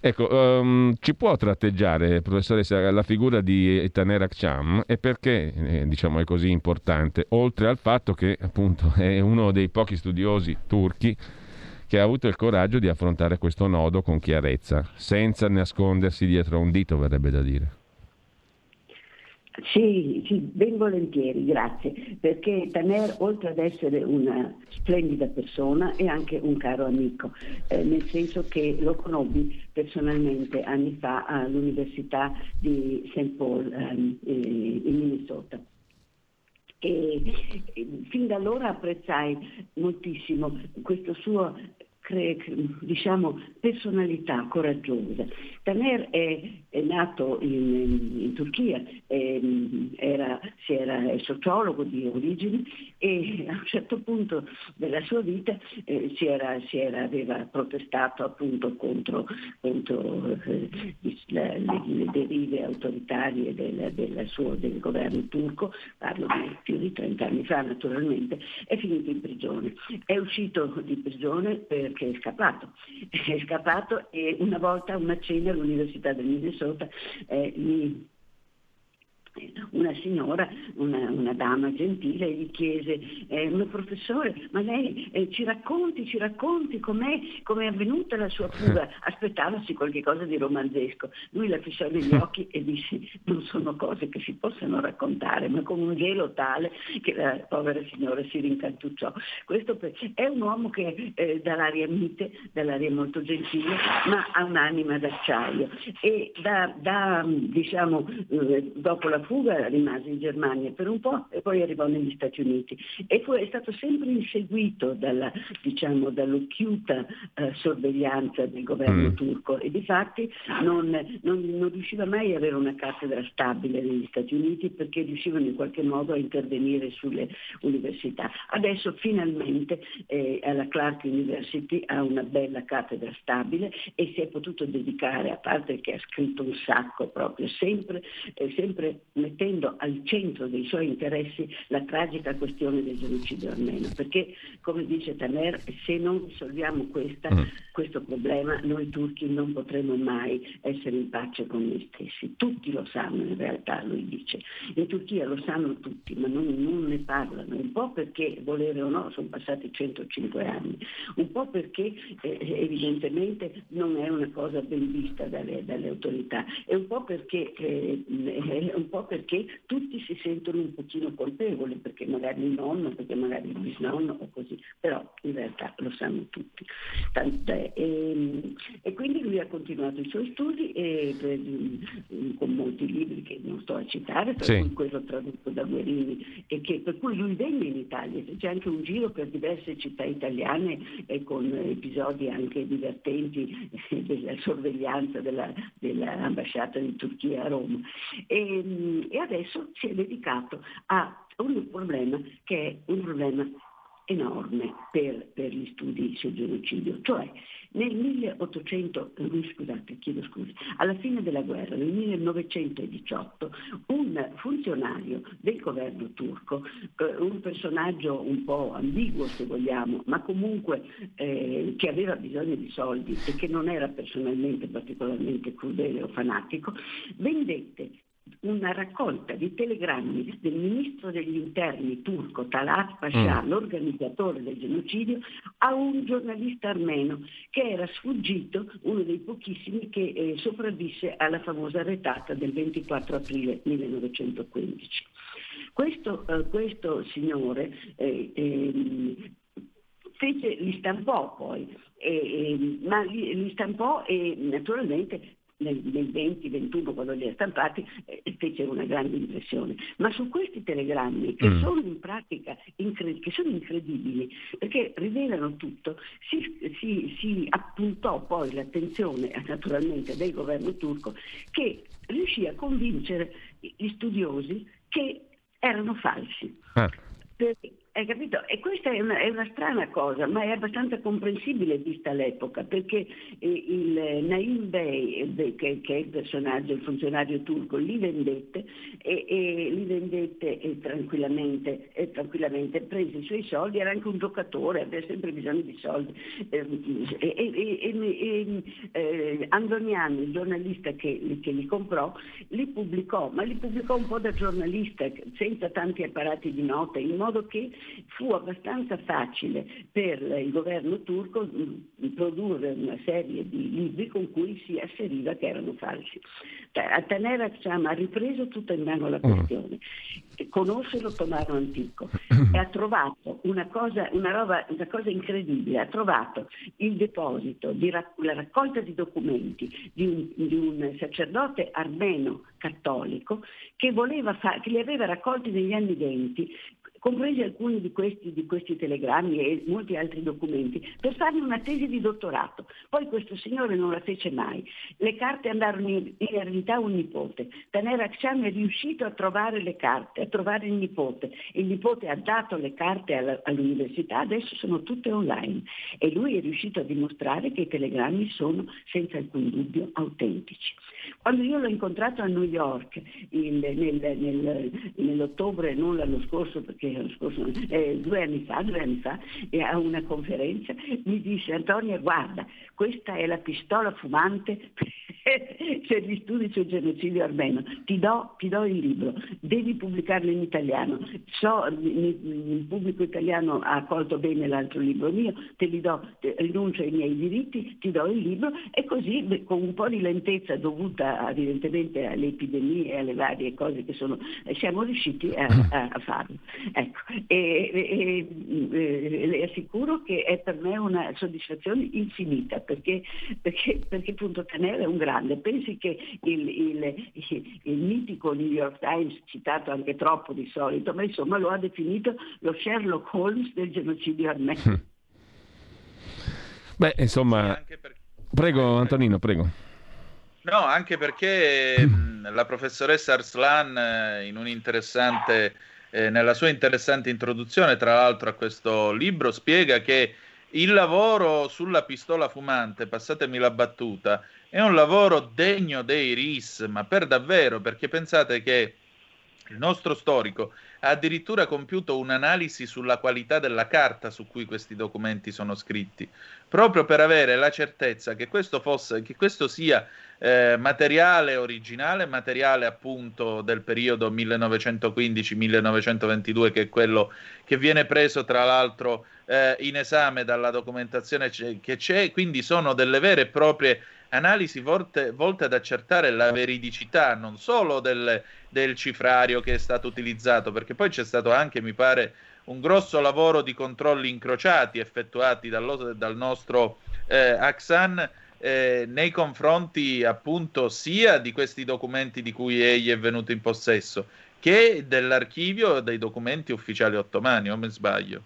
Ecco, um, ci può tratteggiare, professoressa, la figura di Taner Akçam e perché eh, diciamo, è così importante, oltre al fatto che appunto è uno dei pochi studiosi turchi che ha avuto il coraggio di affrontare questo nodo con chiarezza, senza nascondersi dietro un dito, verrebbe da dire. Sì, sì, ben volentieri, grazie, perché Taner oltre ad essere una splendida persona è anche un caro amico, eh, nel senso che lo conobbi personalmente anni fa all'Università di St. Paul ehm, in Minnesota. E fin da allora apprezzai moltissimo questo suo cre- diciamo, personalità coraggiosa. Taner è, è nato in, in Turchia, è, era, era, è sociologo di origini e a un certo punto della sua vita eh, si, era, si era, aveva protestato appunto contro, contro eh, le, le, derive autoritarie del, del, suo, del governo turco, parlo di più di 30 anni fa naturalmente, è finito in prigione. È uscito di prigione per che è scappato. [laughs] È scappato e una volta a una cena all'Università del Minnesota eh, gli una signora, una, una, dama gentile, gli chiese, eh, ma professore, ma lei eh, ci racconti, ci racconti com'è, com'è avvenuta la sua fuga? [laughs] Aspettavasi qualche cosa di romanzesco. Lui la fissò negli [laughs] occhi e disse, non sono cose che si possano raccontare, ma con un gelo tale che la povera signora si rincantucciò. Questo è un uomo che eh, dall'aria mite, dall'aria molto gentile, ma ha un'anima d'acciaio. E da, da diciamo, eh, dopo la fuga rimase in Germania per un po' e poi arrivò negli Stati Uniti e fu, è stato sempre inseguito dalla, diciamo, dall'occhiuta eh, sorveglianza del governo mm. turco e di fatti non, non, non, riusciva mai ad avere una cattedra stabile negli Stati Uniti perché riuscivano in qualche modo a intervenire sulle università. Adesso finalmente eh, alla Clark University ha una bella cattedra stabile e si è potuto dedicare, a parte che ha scritto un sacco proprio, sempre, eh, sempre mettendo al centro dei suoi interessi la tragica questione del genocidio armeno, perché come dice Tamer, se non risolviamo questa, mm. questo problema noi turchi non potremo mai essere in pace con noi stessi. Tutti lo sanno in realtà, lui dice. In Turchia lo sanno tutti, ma non, non ne parlano, un po' perché, volere o no, sono passati 105 anni, un po' perché eh, evidentemente non è una cosa ben vista dalle, dalle autorità, e un po' perché, eh, un po perché tutti si sentono un pochino colpevoli, perché magari il nonno, perché magari il bisnonno o così, però in realtà lo sanno tutti. Tant'è, e, ehm, e quindi lui ha continuato i suoi studi e, per, con molti libri che non sto a citare, per sì. cui quello tradotto da Guerini, e che, per cui lui venne in Italia, c'è anche un giro per diverse città italiane e con episodi anche divertenti della sorveglianza della, dell'ambasciata di Turchia a Roma. E, e adesso si è dedicato a un problema che è un problema enorme per, per, gli studi sul genocidio, cioè nel 1800, eh, scusate, chiedo scusa, alla fine della guerra, nel 1918, un funzionario del governo turco, eh, un personaggio un po' ambiguo se vogliamo, ma comunque eh, che aveva bisogno di soldi e che non era personalmente particolarmente crudele o fanatico, vendette una raccolta di telegrammi del ministro degli interni turco Talat Pasha, mm. l'organizzatore del genocidio, a un giornalista armeno che era sfuggito, uno dei pochissimi che eh, sopravvisse alla famosa retata del 24 aprile 1915. Questo, eh, questo signore eh, ehm, fece, li stampò poi, ma li, li stampò e naturalmente nel, nel 20-21 quando li ha stampati eh, fece una grande impressione. Ma su questi telegrammi che mm. sono in pratica incred- che sono incredibili perché rivelano tutto, si, si, si appuntò poi l'attenzione naturalmente del governo turco che riuscì a convincere gli studiosi che erano falsi. Ah. Perché hai capito? E questa è una, è una, strana cosa, ma è abbastanza comprensibile vista l'epoca, perché eh, il Naim Bey, eh, che, che, è il personaggio, il funzionario turco, li vendette e, e li vendette e tranquillamente, e tranquillamente prese i suoi soldi, era anche un giocatore, aveva sempre bisogno di soldi. Eh, e, eh, Andoniani, il giornalista che, che li comprò, li pubblicò, ma li pubblicò un po' da giornalista, senza tanti apparati di nota, in modo che fu abbastanza facile per il governo turco mm, produrre una serie di libri con cui si asseriva che erano falsi. Taner Aksham ha ripreso tutta in mano la mm. questione, conosce l'ottomano antico e ha trovato una cosa, una, roba, una cosa incredibile, ha trovato il deposito, di, la raccolta di documenti di un, di un sacerdote armeno cattolico che, fa, che li aveva raccolti negli anni 20 compresi alcuni di questi, di questi, telegrammi e molti altri documenti, per farne una tesi di dottorato. Poi questo signore non la fece mai. Le carte andarono in, eredità a un nipote. Taner Aksham è riuscito a trovare le carte, a trovare il nipote. Il nipote ha dato le carte all'università, adesso sono tutte online. E lui è riuscito a dimostrare che i telegrammi sono senza alcun dubbio autentici. Quando io l'ho incontrato a New York il, nel, nel, nell'ottobre, non l'anno scorso, perché scorso, eh, due anni fa, due anni fa, a una conferenza, mi disse Antonia guarda, questa è la pistola fumante [laughs] per gli studi sul genocidio armeno, ti do, ti do, il libro, devi pubblicarlo in italiano, so, il pubblico italiano ha accolto bene l'altro libro mio, te li do, te, rinuncio ai miei diritti, ti do il libro. E così con un po' di lentezza dovuta evidentemente alle epidemie e alle varie cose che sono, siamo riusciti a, a, a farlo. Ecco. E, e, e, le assicuro che è per me una soddisfazione infinita perché, perché, perché appunto Canella è un grande. Pensi che il, il, il, mitico New York Times, citato anche troppo di solito, ma insomma lo ha definito lo Sherlock Holmes del genocidio armeno. [laughs] Beh, insomma, prego Antonino, prego. No, anche perché [clears throat] la professoressa Arslan eh, in un interessante eh, nella sua interessante introduzione, tra l'altro, a questo libro, spiega che il lavoro sulla pistola fumante, passatemi la battuta, è un lavoro degno dei RIS, ma per davvero, perché pensate che il nostro storico ha addirittura compiuto un'analisi sulla qualità della carta su cui questi documenti sono scritti, proprio per avere la certezza che questo, fosse, che questo sia eh, materiale originale, materiale appunto del periodo 1915-1922, che è quello che viene preso tra l'altro eh, in esame dalla documentazione che c'è, quindi sono delle vere e proprie analisi volte, volte ad accertare la veridicità non solo del, del cifrario che è stato utilizzato, perché poi c'è stato anche, mi pare, un grosso lavoro di controlli incrociati effettuati dal, nostro eh, Axan eh, nei confronti appunto sia di questi documenti di cui egli è venuto in possesso che dell'archivio dei documenti ufficiali ottomani, o mi sbaglio?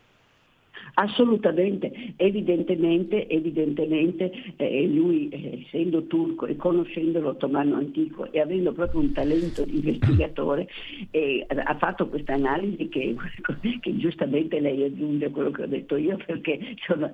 Assolutamente, evidentemente, evidentemente eh, lui eh, essendo turco e conoscendo l'ottomano antico e avendo proprio un talento di investigatore eh, ha fatto questa analisi che, [laughs] che, giustamente lei aggiunge a quello che ho detto io perché sono,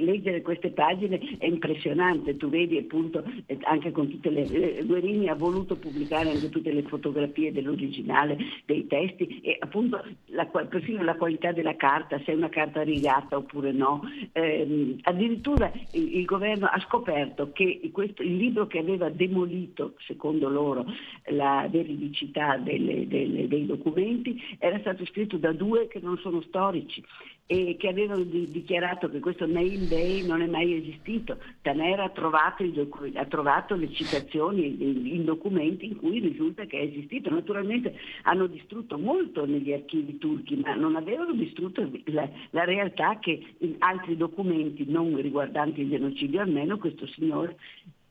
leggere queste pagine è impressionante, tu vedi appunto eh, anche con tutte le... Eh, Guerini ha voluto pubblicare anche tutte le fotografie dell'originale dei testi e appunto la, perfino la qualità della carta, se è una carta rigata sbagliata oppure no. Eh, addirittura il, il, governo ha scoperto che questo, il libro che aveva demolito, secondo loro, la veridicità delle, delle, dei documenti era stato scritto da due che non sono storici e che avevano di, dichiarato che questo Nail Day non è mai esistito. Tanera ha trovato, docu- ha trovato le citazioni in, in, documenti in cui risulta che è esistito. Naturalmente hanno distrutto molto negli archivi turchi, ma non avevano distrutto la, la realtà che in altri documenti non riguardanti il genocidio armeno questo signore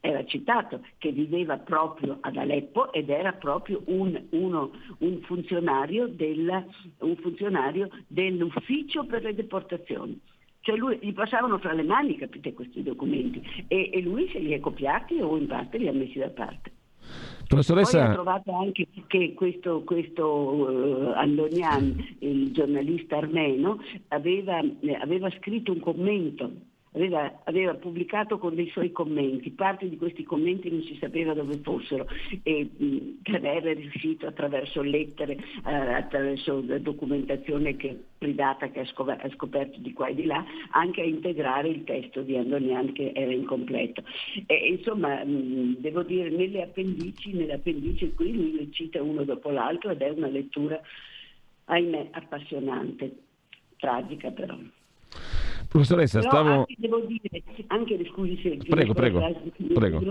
era citato, che viveva proprio ad Aleppo ed era proprio un, uno, un, funzionario, del, un funzionario dell'ufficio per le deportazioni. Cioè lui, gli passavano fra le mani, capite, questi documenti e, e lui se li ha copiati o in parte li ha messi da parte. Professoressa... Poi ho trovato anche che questo, questo uh, Andonian, il giornalista armeno, aveva, eh, aveva scritto un commento aveva, pubblicato con dei suoi commenti, parte di questi commenti non si sapeva dove fossero e Caner è riuscito attraverso lettere, eh, attraverso documentazione che, privata che ha scoperto, di qua e di là, anche a integrare il testo di Andonian che era incompleto. E, insomma, mh, devo dire, nelle appendici, nelle appendici qui lui le cita uno dopo l'altro ed è una lettura, ahimè, appassionante, tragica però. Professoressa, Però stavo... Anche devo dire, anche, scusi se prego, prego, prego.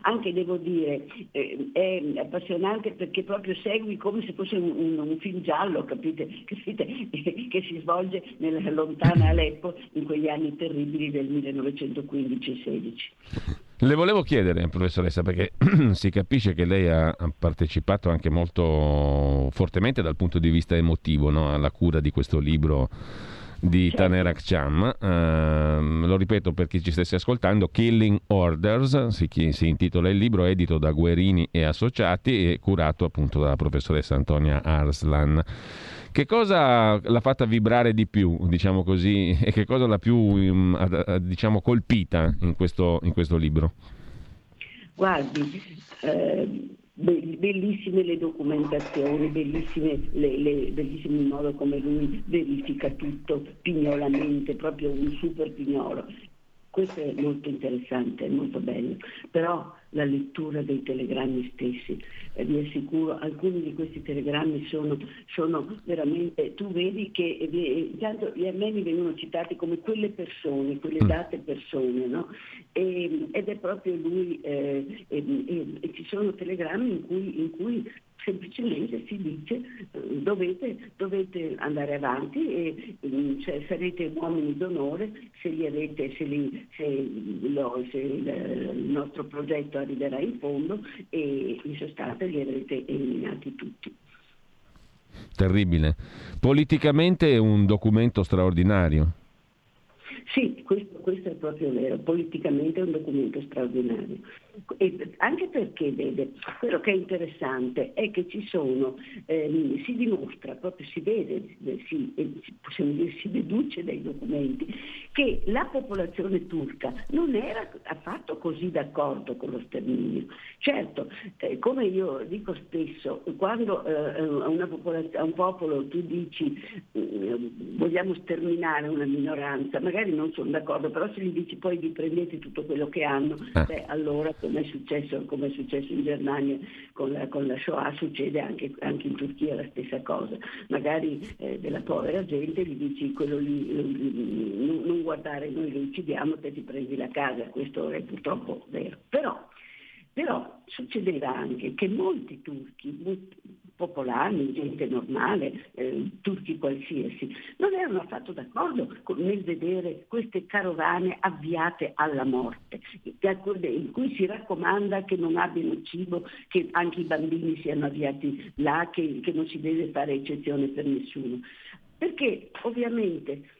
anche devo dire, eh, è appassionante perché proprio segui come se fosse un, un, un film giallo, capite? [laughs] capite? [laughs] che si svolge nella lontana [laughs] Aleppo in quegli anni terribili del 1915 16. Le volevo chiedere, professoressa, perché [clears throat] si capisce che lei ha partecipato anche molto fortemente dal punto di vista emotivo no? alla cura di questo libro di. Taner Akcham. Uh, lo ripeto per chi ci stesse ascoltando, Killing Orders, si, si, intitola il libro, edito da Guerini e Associati e curato appunto dalla professoressa Antonia Arslan. Che cosa l'ha fatta vibrare di più, diciamo così, e che cosa l'ha più um, diciamo, colpita in questo, in questo libro? Guardi, eh, bellissime le documentazioni, bellissime le, le, bellissimo il modo come lui verifica tutto pignolamente, proprio un super pignolo. Questo è molto interessante, è molto bello, però la lettura dei telegrammi stessi, eh, vi assicuro, alcuni di questi telegrammi sono, sono veramente, tu vedi che eh, intanto gli armeni vengono citati come quelle persone, quelle mm. date persone, no? e, ed è proprio lui, eh, ci sono telegrammi in cui, in cui semplicemente si dice eh, dovete, dovete, andare avanti e cioè, sarete uomini d'onore se, li avete, se, li, se, lo, se il, il nostro progetto arriverà in fondo e in sostanza li avrete eliminati tutti. Terribile. Politicamente è un documento straordinario. Sì, questo, questo, è proprio vero, politicamente è un documento straordinario. E anche perché, vede, quello che è interessante è che ci sono, ehm, si dimostra, proprio si vede, si, possiamo dire, si deduce dai documenti, che la popolazione turca non era affatto così d'accordo con lo sterminio. Certo, eh, come io dico spesso, quando eh, a, popolaz- a, un popolo tu dici eh, vogliamo sterminare una minoranza, magari non sono d'accordo, però se gli dici poi vi prendete tutto quello che hanno, ah. beh, allora come è successo, come è successo in Germania con la, con la Shoah, succede anche, anche, in Turchia la stessa cosa. Magari eh, della povera gente gli dici quello lì, non, non guardare, noi lo uccidiamo, te ti prendi la casa, questo è purtroppo vero. Però però succedeva anche che molti turchi, popolari, gente normale, eh, turchi qualsiasi, non erano affatto d'accordo con, nel vedere queste carovane avviate alla morte, in cui si raccomanda che non abbiano cibo, che anche i bambini siano avviati là, che, che non si deve fare eccezione per nessuno. Perché ovviamente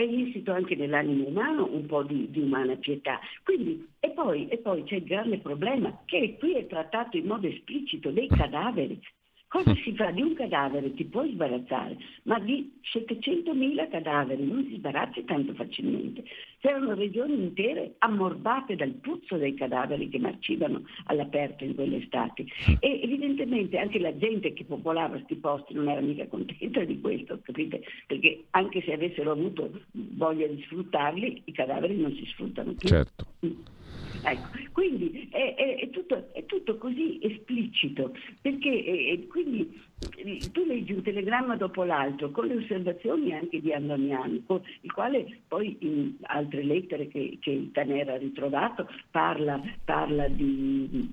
è insito anche nell'animo umano un po' di, di umana pietà. Quindi, e, poi, e poi c'è il grande problema che qui è trattato in modo esplicito dei cadaveri. Cosa si fa di un cadavere? Ti puoi sbarazzare, ma di 700.000 cadaveri non si sbarazzi tanto facilmente. C'erano regioni intere ammorbate dal puzzo dei cadaveri che marcivano all'aperto in quelle estati. E evidentemente anche la gente che popolava questi posti non era mica contenta di questo, capite? Perché anche se avessero avuto voglia di sfruttarli, i cadaveri non si sfruttano più. Certo. Ecco, quindi è, è, è, tutto, è, tutto, così esplicito, perché quindi tu leggi un telegramma dopo l'altro con le osservazioni anche di Andoniani, il quale poi in altre lettere che, che Tanera ha ritrovato parla, parla di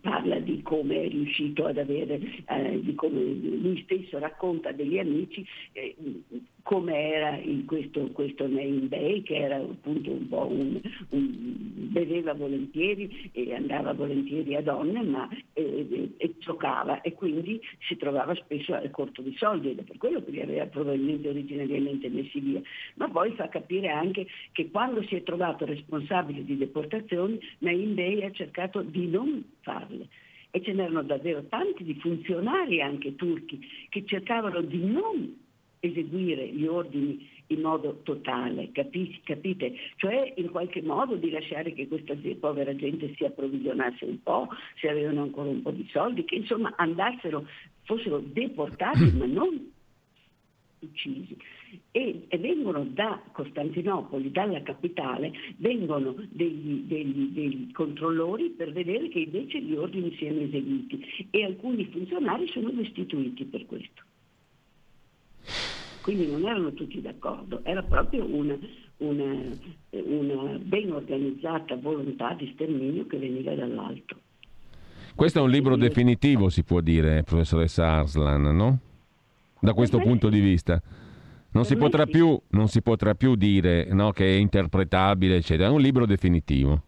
parla di come è riuscito ad avere, eh, di come lui stesso racconta degli amici, eh, come era in questo, questo Nain Bay, che era appunto un po' un, un beveva volentieri e andava volentieri a donne, ma eh, e giocava e quindi si trovava spesso al corto di soldi ed è per quello che li aveva probabilmente originariamente messi via. Ma poi fa capire anche che quando si è trovato responsabile di deportazioni, Nain Bay ha cercato di non farle e ce n'erano davvero tanti di funzionari anche turchi che cercavano di non eseguire gli ordini in modo totale, capi, capite? Cioè in qualche modo di lasciare che questa povera gente si approvvigionasse un po', se avevano ancora un po' di soldi, che insomma andassero, fossero deportati ma non uccisi. E, e, vengono da Costantinopoli, dalla capitale, vengono degli, degli, degli, controllori per vedere che invece gli ordini siano eseguiti e alcuni funzionari sono destituiti per questo quindi non erano tutti d'accordo, era proprio una, una, una ben organizzata volontà di sterminio che veniva dall'alto. Questo è un libro definitivo, si può dire, professoressa Arslan, no? Da questo punto di vista. Non si, potrà più, non si potrà più dire no, che è interpretabile, eccetera. È un libro definitivo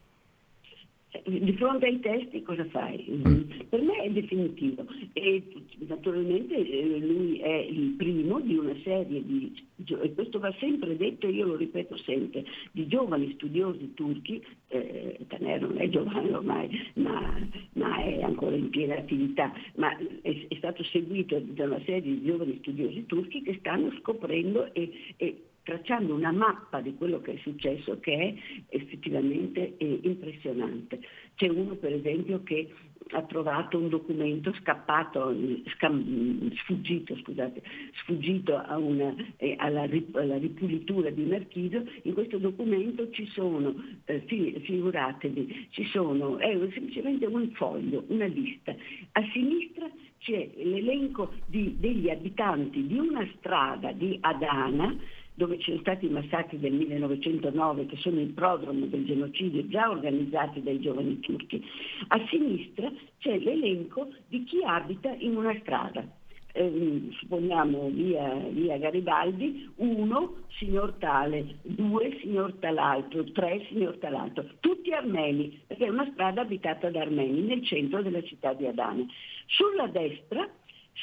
di fronte ai testi cosa fai? Mm. Per me è definitivo e naturalmente eh, lui è il primo di una serie di, e questo va sempre detto e io lo ripeto sempre, di giovani studiosi turchi, eh, Taner non è giovane ormai ma, ma, è ancora in piena attività, ma è, è, stato seguito da una serie di giovani studiosi turchi che stanno scoprendo e, e tracciando una mappa di quello che è successo che è effettivamente eh, impressionante. C'è uno per esempio che ha trovato un documento scappato, scam, sfuggito, scusate, sfuggito una, eh, alla, alla, ripulitura di un archivio, in questo documento ci sono, eh, figuratevi, ci sono, è semplicemente un foglio, una lista. A sinistra c'è l'elenco di, degli abitanti di una strada di Adana, dove ci sono stati i massacri del 1909 che sono il prodromo del genocidio già organizzati dai giovani turchi, a sinistra c'è l'elenco di chi abita in una strada. Eh, supponiamo via, via, Garibaldi, uno signor tale, due signor tal'altro, tre signor tal'altro, tutti armeni, perché è una strada abitata da armeni nel centro della città di Adana. Sulla destra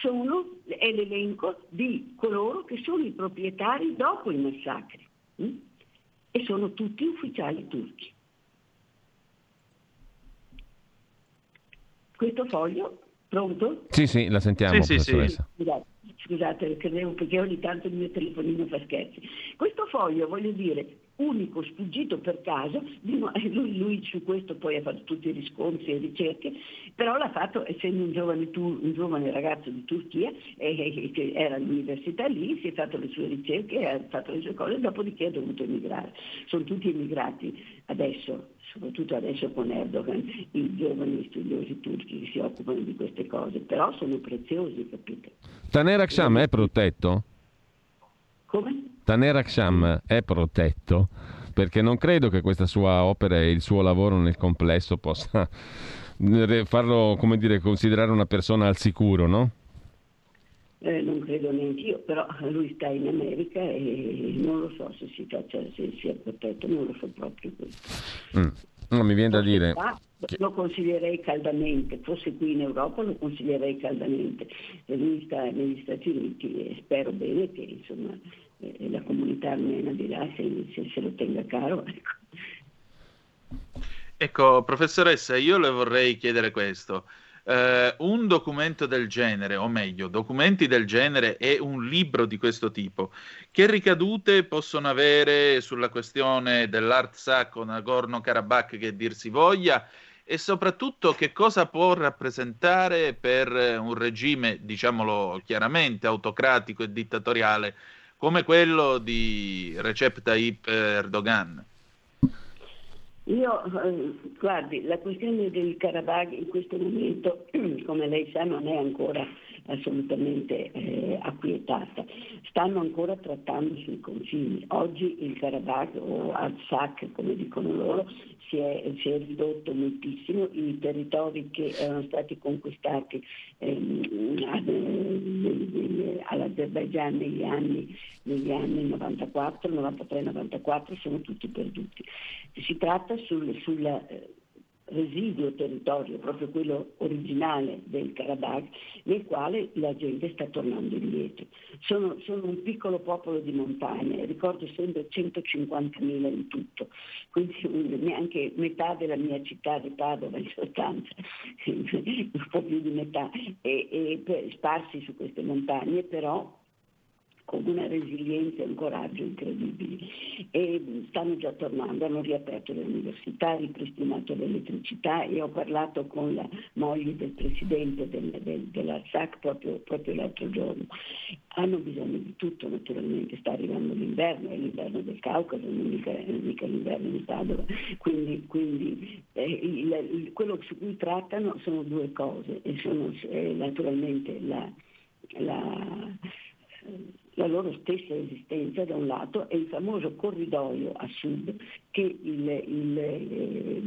sono, è l'elenco di coloro che sono i proprietari dopo i massacri hm? e sono tutti ufficiali turchi. Questo foglio, pronto? Sì, sì, la sentiamo. Sì, sì, sì. Scusate, scusate credevo perché ogni tanto il mio telefonino fa scherzi. Questo foglio, voglio dire, unico sfuggito per caso, [laughs] lui, lui, su questo poi ha fatto tutti i riscontri e ricerche, però l'ha fatto essendo un giovane, un giovane ragazzo di Turchia eh, che era all'università lì, si è fatto le sue ricerche, ha fatto le sue cose, dopodiché ha dovuto emigrare. Sono tutti emigrati adesso, soprattutto adesso con Erdogan, i giovani studiosi turchi che si occupano di queste cose, però sono preziosi, capite? Taner Aksham è protetto? Come? Taner Aksham è protetto perché non credo che questa sua opera e il suo lavoro nel complesso possa farlo, come dire, considerare una persona al sicuro, no? Eh, non credo neanche io, però lui sta in America e non lo so se si faccia, se sia protetto, non lo so proprio questo. Mm. No, mi viene da dire... Qua, lo consiglierei caldamente, fosse qui in Europa lo consiglierei caldamente. Lui sta negli Stati Uniti e spero bene che insomma, eh, la comunità armena di là se, se, se lo tenga caro. Ecco. Ecco, professoressa, io le vorrei chiedere questo. Uh, un documento del genere, o meglio, documenti del genere e un libro di questo tipo, che ricadute possono avere sulla questione dell'Artsakh o Nagorno-Karabakh che dir si voglia e soprattutto che cosa può rappresentare per un regime, diciamolo chiaramente, autocratico e dittatoriale come quello di Recep Tayyip Erdogan? Io, eh, guardi, la questione del Karabakh in questo momento, [clears throat] come lei sa, non è ancora assolutamente eh, acquietata. Stanno ancora trattando sui confini. Oggi il Karabakh o Artsakh, come dicono loro, si è, si è, ridotto moltissimo, i territori che erano stati conquistati ehm, eh, all'Azerbaigian negli anni, negli anni 94, 93, 94 sono tutti perduti. Si tratta sul, sulla eh, residuo territorio, proprio quello originale del Karabakh, nel quale la gente sta tornando indietro. Sono, sono un piccolo popolo di montagne, ricordo sempre 150.000 in tutto, quindi [laughs] neanche metà della mia città di Padova [laughs] in sostanza, un po' più di metà, e, e sparsi su queste montagne, però con una resilienza e un coraggio incredibili e stanno già tornando, hanno riaperto le università, ripristinato l'elettricità e ho parlato con la moglie del presidente del, del, dell'Arsac proprio, proprio, l'altro giorno. Hanno bisogno di tutto naturalmente, sta arrivando l'inverno, è l'inverno del Caucaso, non mica, mica l'inverno di Padova, quindi, quindi eh, il, il, quello su cui trattano sono due cose e sono eh, naturalmente la, la la loro stessa esistenza da un lato e il famoso corridoio a sud che il, il, eh,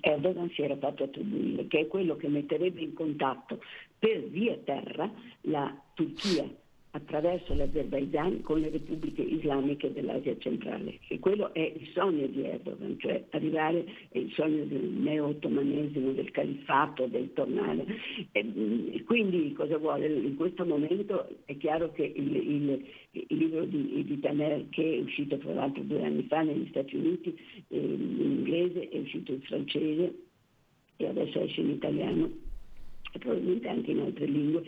Erdogan si era fatto attribuire, che è quello che metterebbe in contatto per via terra la Turchia attraverso l'Azerbaijan con le repubbliche islamiche dell'Asia centrale. E quello è il sogno di Erdogan, cioè arrivare, è il sogno del neo-ottomanesimo, del califfato, del tornare. E, quindi cosa vuole? In questo momento è chiaro che il, il, il libro di, di Taner, che è uscito tra l'altro due anni fa negli Stati Uniti, eh, in inglese, è uscito in francese e adesso esce in italiano e probabilmente anche in altre lingue,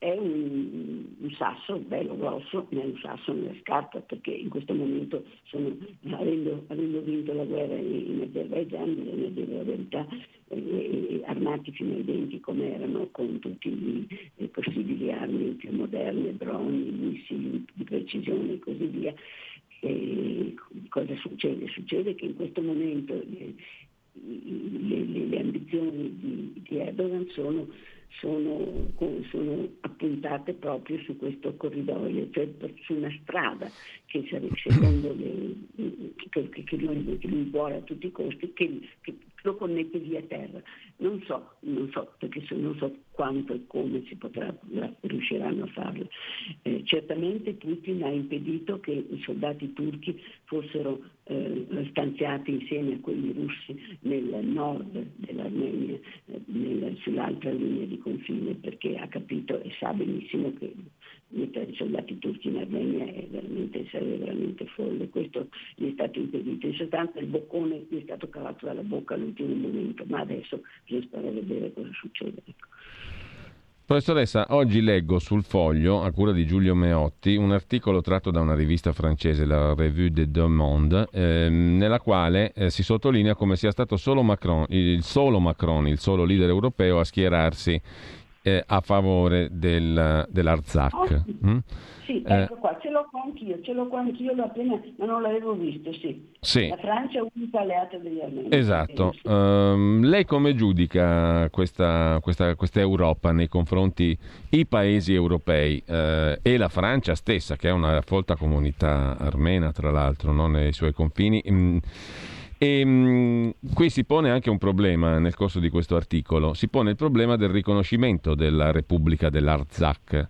è un, un, sasso bello grosso, ma è un sasso nella scarpa perché in questo momento sono, avendo, avendo, vinto la guerra in, Azerbaijan, bisogna dire la verità, eh, armati fino ai denti come erano con tutte le possibili armi più moderne, droni, missili di precisione e così via. E cosa succede? Succede che in questo momento le, le, le, le ambizioni di, di Erdogan sono sono, sono, appuntate proprio su questo corridoio, cioè su una strada che [coughs] secondo le, che, che, lui, che, lui, vuole a tutti i costi, che, che lo connette via terra. Non so, non so, perché se non so quanto e come si potrà, riusciranno a farlo. Eh, certamente Putin ha impedito che i soldati turchi fossero eh, stanziati insieme a quelli russi nel nord dell'Armenia, eh, nel, sull'altra linea di confine, perché ha capito e sa benissimo che mettere i soldati turchi in Armenia è veramente, sarebbe veramente folle. Questo gli è stato impedito. In sostanza il boccone gli è stato cavato dalla bocca all'ultimo momento, ma adesso bisogna stare a vedere cosa succede. Ecco. Professoressa, oggi leggo sul foglio, a cura di Giulio Meotti, un articolo tratto da una rivista francese, la Revue de Deux Mondes, ehm, nella quale eh, si sottolinea come sia stato solo Macron, il solo Macron, il solo leader europeo a schierarsi eh, a favore del, dell'Arzak. Oh, mm? Sì, eh. ecco qua, ce l'ho qua anch'io, ce l'ho qua anch'io, appena, ma non l'avevo visto, sì. sì. La Francia è unica alleata degli armeni. Esatto. Sì. Um, lei come giudica questa, questa, questa, Europa nei confronti i paesi europei uh, e la Francia stessa, che è una folta comunità armena, tra l'altro, no? nei suoi confini? Mm, e mh, mm, qui si pone anche un problema nel corso di questo articolo, si pone il problema del riconoscimento della Repubblica dell'Arzak,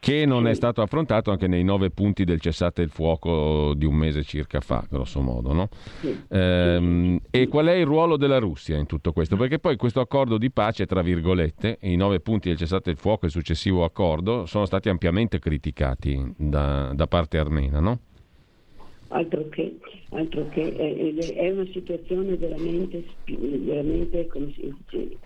che non è stato affrontato anche nei nove punti del cessate il fuoco di un mese circa fa, grosso modo. No? Ehm, e qual è il ruolo della Russia in tutto questo? Perché poi questo accordo di pace, tra virgolette, i nove punti del cessate il fuoco e il successivo accordo sono stati ampiamente criticati da, da parte armena, no? Altro che, altro che è, è, una situazione veramente, veramente come si dice,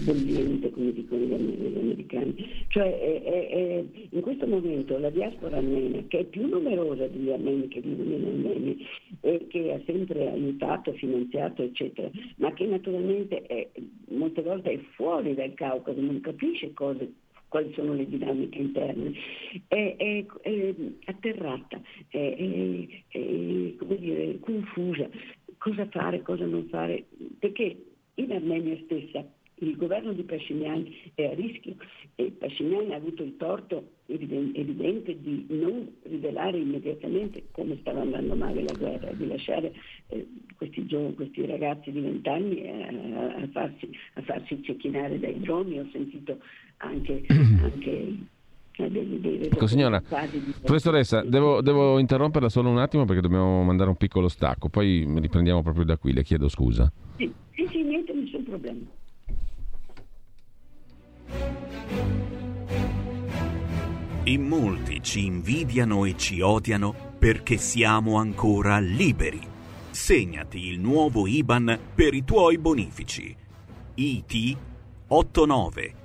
bollente, come dicono gli, americani. Cioè è, è, in questo momento la diaspora armena, che è più numerosa degli armeni che vivono in Armenia, e che ha sempre aiutato, finanziato, eccetera, ma che naturalmente molte volte è fuori dal Caucaso, non capisce cose quali sono le dinamiche interne, è, è, è atterrata, è, come dire, confusa, cosa fare, cosa non fare, perché in Armenia stessa il governo di Pashinyan è a rischio e Pashinyan ha avuto il torto evidente di non rivelare immediatamente come stava andando male la guerra, di lasciare eh, questi, giovani, questi, ragazzi di vent'anni a, a, farsi, a farsi cecchinare dai droni. Ho sentito anche, [clears throat] anche Ecco signora, professoressa, devo, devo, interromperla solo un attimo perché dobbiamo mandare un piccolo stacco, poi riprendiamo proprio da qui, le chiedo scusa. Sì, sì, sì niente, nessun problema. In molti ci invidiano e ci odiano perché siamo ancora liberi. Segnati il nuovo IBAN per i tuoi bonifici. IT 89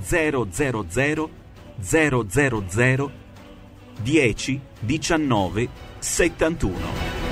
000 000 10 19 71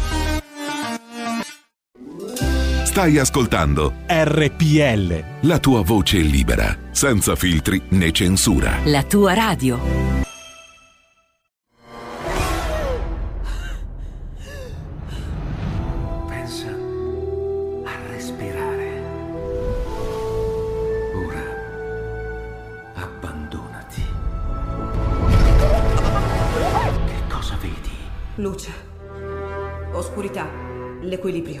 Stai ascoltando RPL. La tua voce libera, senza filtri né censura. La tua radio. Pensa a respirare. Ora abbandonati. Che cosa vedi? Luce. Oscurità. L'equilibrio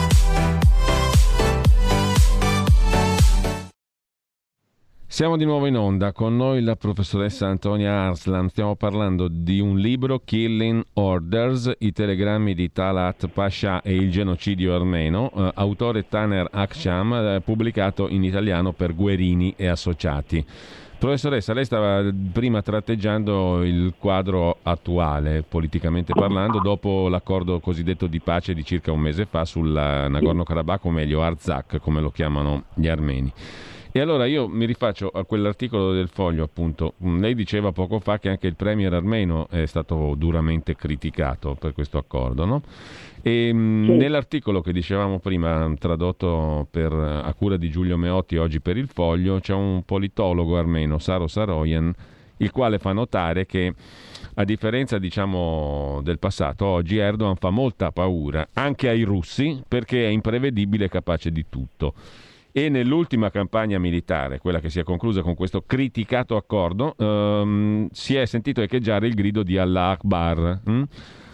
Siamo di nuovo in onda, con noi la professoressa Antonia Arslan. Stiamo parlando di un libro, Killing Orders, i telegrammi di Talat Pasha e il genocidio armeno, eh, autore Taner Aksham, eh, pubblicato in italiano per Guerini e Associati. Professoressa, lei stava prima tratteggiando il quadro attuale, politicamente parlando, dopo l'accordo cosiddetto di pace di circa un mese fa sul Nagorno-Karabakh, o meglio Arzak, come lo chiamano gli armeni. E allora io mi rifaccio a quell'articolo del foglio, appunto. Mm, lei diceva poco fa che anche il premier armeno è stato duramente criticato per questo accordo, no? E mm, sì. nell'articolo che dicevamo prima, tradotto per, a cura di Giulio Meotti oggi per il foglio, c'è un politologo armeno, Saro Saroyan, il quale fa notare che a differenza diciamo, del passato, oggi Erdogan fa molta paura anche ai russi perché è imprevedibile e capace di tutto e nell'ultima campagna militare, quella che si è conclusa con questo criticato accordo, ehm, si è sentito echeggiare il grido di Allah Akbar. Hm?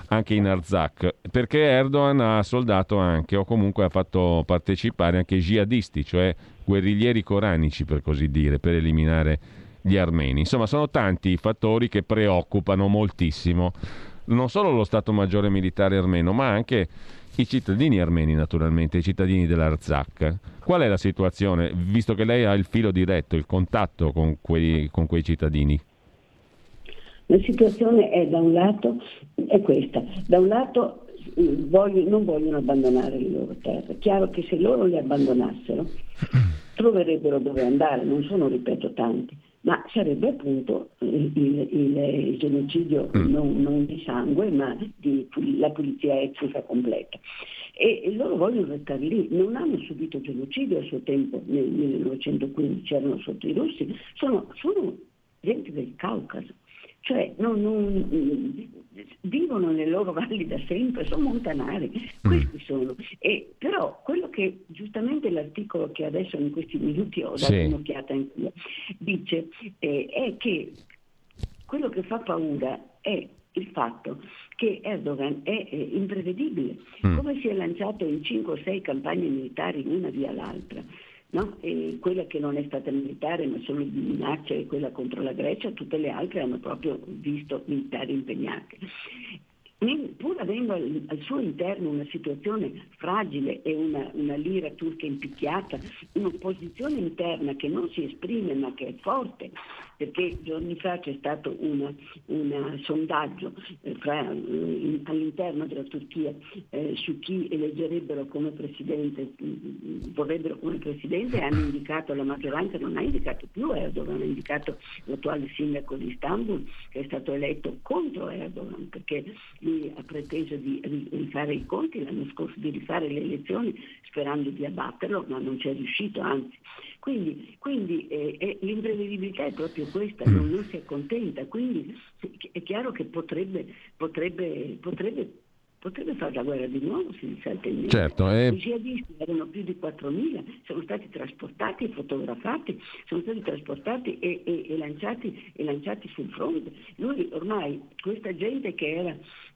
anche in Arzak, perché Erdogan ha soldato anche o comunque ha fatto partecipare anche jihadisti, cioè guerriglieri coranici per così dire, per eliminare gli armeni. Insomma, sono tanti i fattori che preoccupano moltissimo non solo lo Stato Maggiore Militare armeno, ma anche i cittadini armeni naturalmente, i cittadini dell'Arzak. Qual è la situazione, visto che lei ha il filo diretto, il contatto con quei, con quei cittadini? La situazione è da un lato è questa, da un lato voglio, non vogliono abbandonare le loro terre, chiaro che se loro le abbandonassero [clears throat] troverebbero dove andare, non sono, ripeto, tanti ma sarebbe appunto il, il, il genocidio mm. non, non, di sangue, ma di la pulizia etnica completa. E, e, loro vogliono restare lì, non hanno subito genocidio a suo tempo, nel 1915 erano sotto i russi, sono, sono gente del Caucaso cioè non, non, vivono nelle loro [laughs] valli da sempre, sono montanari, mm. questi sono. E, però quello che giustamente l'articolo che adesso in questi minuti ho dato sì. un'occhiata anch'io, dice eh, è che quello che fa paura è il fatto che Erdogan è eh, imprevedibile, mm. come si è lanciato in 5 o 6 campagne militari una via l'altra No? quella che non è stata militare ma solo di minaccia è quella contro la Grecia, tutte le altre hanno proprio visto militari impegnati pur avendo al, al, suo interno una situazione fragile e una, una, lira turca impicchiata, un'opposizione interna che non si esprime ma che è forte, perché giorni fa c'è stato un sondaggio eh, fra, in, all'interno della Turchia eh, su chi eleggerebbero come presidente, vorrebbero come presidente hanno indicato la maggioranza, non ha indicato più Erdogan, ha indicato l'attuale sindaco di Istanbul che è stato eletto contro Erdogan perché lui ha preteso di rifare i conti l'anno scorso, di rifare le elezioni sperando di abbatterlo, ma non ci è riuscito, anzi. Quindi, quindi eh, eh, l'imprevedibilità è proprio questa, non, non, si accontenta, quindi è chiaro che potrebbe, potrebbe, potrebbe potrebbe fare la guerra di nuovo se gli salta in certo, eh... I jihadisti erano più di 4.000, sono stati trasportati e fotografati, sono stati trasportati e, e, e, lanciati, e lanciati, sul fronte. Lui ormai, questa gente che, era,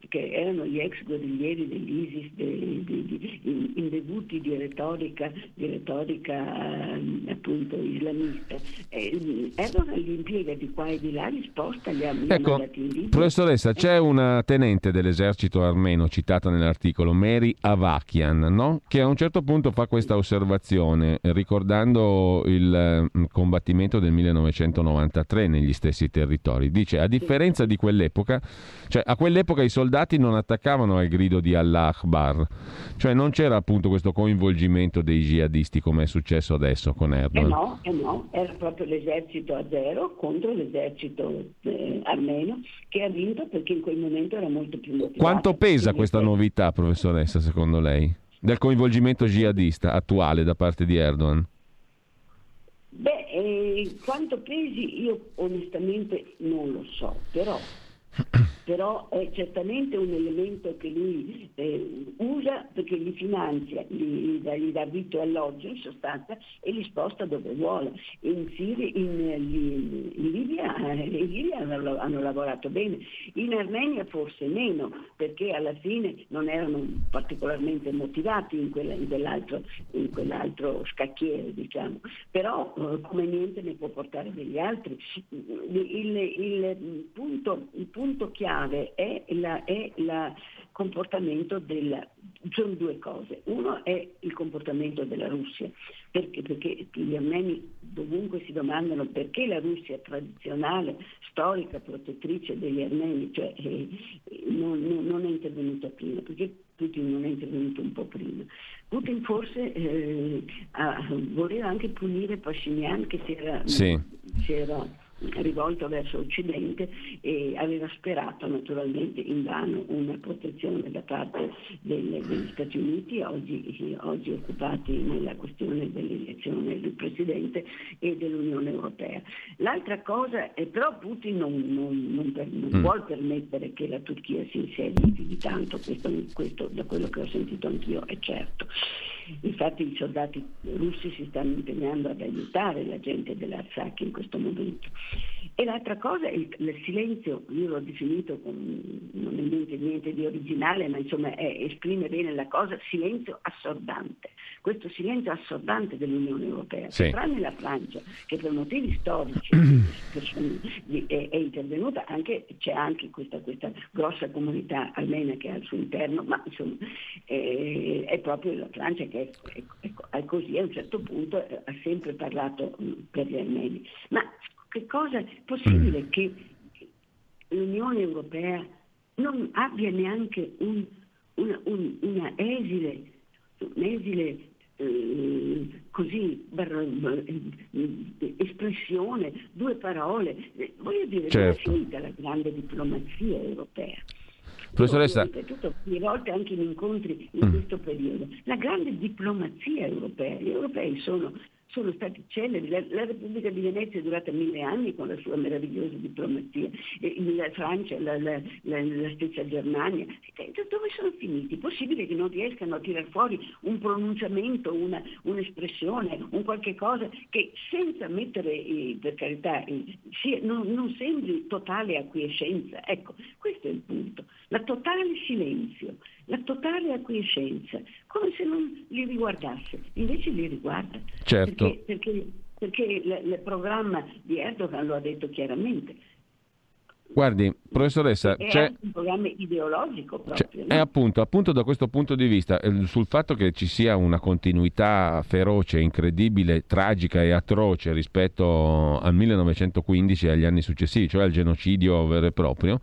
che erano gli ex guerriglieri dell'ISIS, de, de, de, imbevuti di retorica, di retorica appunto islamista, eh, Erdogan li impiega di qua e di là, li sposta, li ha, li ecco, ha mandati in Libia. Professoressa, c'è una tenente dell'esercito armeno, citata nell'articolo, Mary Avakian, no? che a un certo punto fa questa osservazione ricordando il mm, combattimento del 1993 negli stessi territori. Dice, a differenza di quell'epoca, cioè a quell'epoca i soldati non attaccavano al grido di Allah Akbar, cioè non c'era appunto questo coinvolgimento dei jihadisti come è successo adesso con Erdogan. Eh no, eh no, era proprio l'esercito azero contro l'esercito eh, armeno che ha vinto perché in quel momento era molto più motivato. Quanto pesa questa novità, professoressa, secondo lei, del coinvolgimento jihadista attuale da parte di Erdogan? Beh, eh, quanto pesi io onestamente non lo so, però [clears throat] però è certamente un elemento che lui eh, usa perché li finanzia, gli, gli, dà, vitto e alloggio in sostanza e li sposta dove vuole. In, Siria, in, in, in Libia, eh, in Libia hanno, hanno, lavorato bene, in Armenia forse meno perché alla fine non erano particolarmente motivati in, quella, quell'altro, quell'altro, scacchiere, diciamo. però eh, come niente ne può portare degli altri. Il, il, punto, il punto chiave chiave è il comportamento del... Sono due cose. Uno è il comportamento della Russia, perché, perché gli armeni dovunque si domandano perché la Russia tradizionale, storica, protettrice degli armeni, cioè, eh, non, non, è intervenuta prima, perché Putin non è intervenuto un po' prima. Putin forse eh, ha, voleva anche punire Pashinyan che si era, sì. si era rivolto verso Occidente e aveva sperato naturalmente invano una protezione da parte delle, degli Stati Uniti, oggi, oggi, occupati nella questione dell'elezione del Presidente e dell'Unione Europea. L'altra cosa è però Putin non, non, non, per, non mm. vuole permettere che la Turchia si insedi più di tanto, questo, questo da quello che ho sentito anch'io è certo. Infatti i soldati russi si stanno impegnando ad aiutare la gente dell'Artsakh in questo momento. E l'altra cosa è il, il silenzio, io l'ho definito con, non è niente, niente, di originale, ma insomma è, esprime bene la cosa, silenzio assordante. Questo silenzio assordante dell'Unione Europea, sì. tranne la Francia, che per motivi storici [clears throat] è, è, intervenuta, anche, c'è anche questa, questa, grossa comunità armena che ha al suo interno, ma insomma è, è proprio la Francia che è, è, così, a un certo punto eh, ha sempre parlato mm, per gli armeni. Ma che cosa è possibile mm. che l'Unione Europea non abbia neanche un, una, un, una esile, esile eh, così bar, eh, espressione, due parole. Voglio dire, certo. è finita la grande diplomazia europea. Professoressa. Ho ripetuto più volte anche in incontri in mm. questo periodo. La grande diplomazia europea, gli europei sono sono stati celebri. La, la, Repubblica di Venezia è durata mille anni con la sua meravigliosa diplomazia, la Francia, la, la, stessa Germania. Dove sono finiti? Possibile che non riescano a tirar fuori un pronunciamento, una, un'espressione, un qualche cosa che senza mettere, eh, per carità, eh, sia, non, non sembri totale acquiescenza. Ecco, questo è il punto. La totale silenzio la totale acquiescenza, come se non li riguardasse, invece li riguarda. Certo. Perché, perché, perché il, programma di Erdogan lo ha detto chiaramente. Guardi, professoressa, è c'è un programma ideologico proprio. No? È appunto, appunto, da questo punto di vista, eh, sul fatto che ci sia una continuità feroce, incredibile, tragica e atroce rispetto al 1915 e agli anni successivi, cioè al genocidio vero e proprio.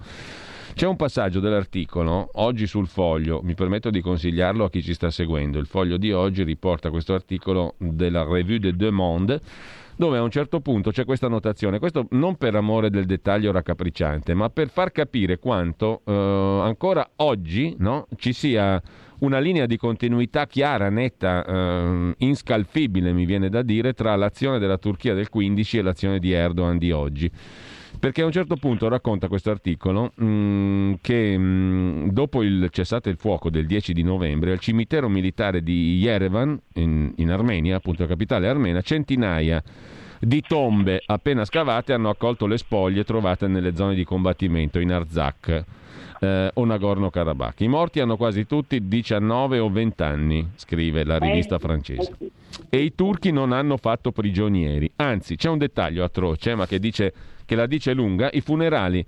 C'è un passaggio dell'articolo oggi sul foglio, mi permetto di consigliarlo a chi ci sta seguendo. Il foglio di oggi riporta questo articolo della Revue de Deux Mondes dove a un certo punto c'è questa notazione, questo non per amore del dettaglio raccapricciante, ma per far capire quanto eh, ancora oggi no, ci sia una linea di continuità chiara, netta, eh, inscalfibile, mi viene da dire, tra l'azione della Turchia del 15 e l'azione di Erdogan di oggi. Perché a un certo punto racconta questo articolo mh, mm, che mh, mm, dopo il cessate il fuoco del 10 di novembre al cimitero militare di Yerevan, in, in Armenia, appunto la capitale armena, centinaia di tombe appena scavate hanno accolto le spoglie trovate nelle zone di combattimento in Arzak eh, o Nagorno-Karabakh. I morti hanno quasi tutti 19 o 20 anni, scrive la rivista eh, francese. E i turchi non hanno fatto prigionieri. Anzi, c'è un dettaglio atroce, ma che, dice, che la dice lunga, i funerali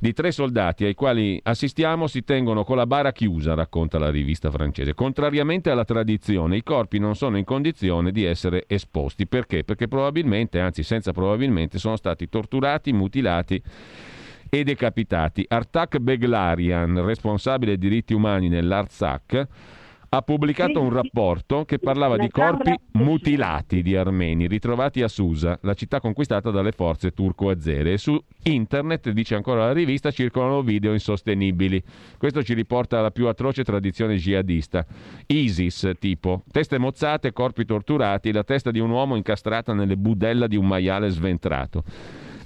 di tre soldati ai quali assistiamo si tengono con la bara chiusa, racconta la rivista francese. Contrariamente alla tradizione, i corpi non sono in condizione di essere esposti. Perché? Perché probabilmente, anzi senza probabilmente, sono stati torturati, mutilati e decapitati. Artak Beglarian, responsabile diritti umani nell'Artsakh, ha pubblicato un rapporto che parlava di corpi mutilati di armeni ritrovati a Susa, la città conquistata dalle forze turco-azere. E su internet, dice ancora la rivista, circolano video insostenibili. Questo ci riporta alla più atroce tradizione jihadista. ISIS, tipo, teste mozzate, corpi torturati, la testa di un uomo incastrata nelle budella di un maiale sventrato.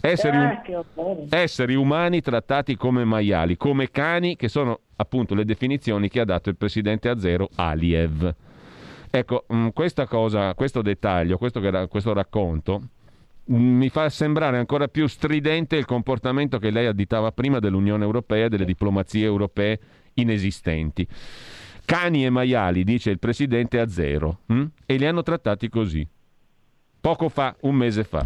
Esseri, um- esseri, umani trattati come maiali, come cani, che sono appunto le definizioni che ha dato il presidente Azero Aliev. Ecco, mm, questa cosa, questo dettaglio, questo, questo racconto mm, mi fa sembrare ancora più stridente il comportamento che lei additava prima dell'Unione Europea e delle diplomazie europee inesistenti. Cani e maiali, dice il presidente Azero, hm? e li hanno trattati così. Poco fa, un mese fa.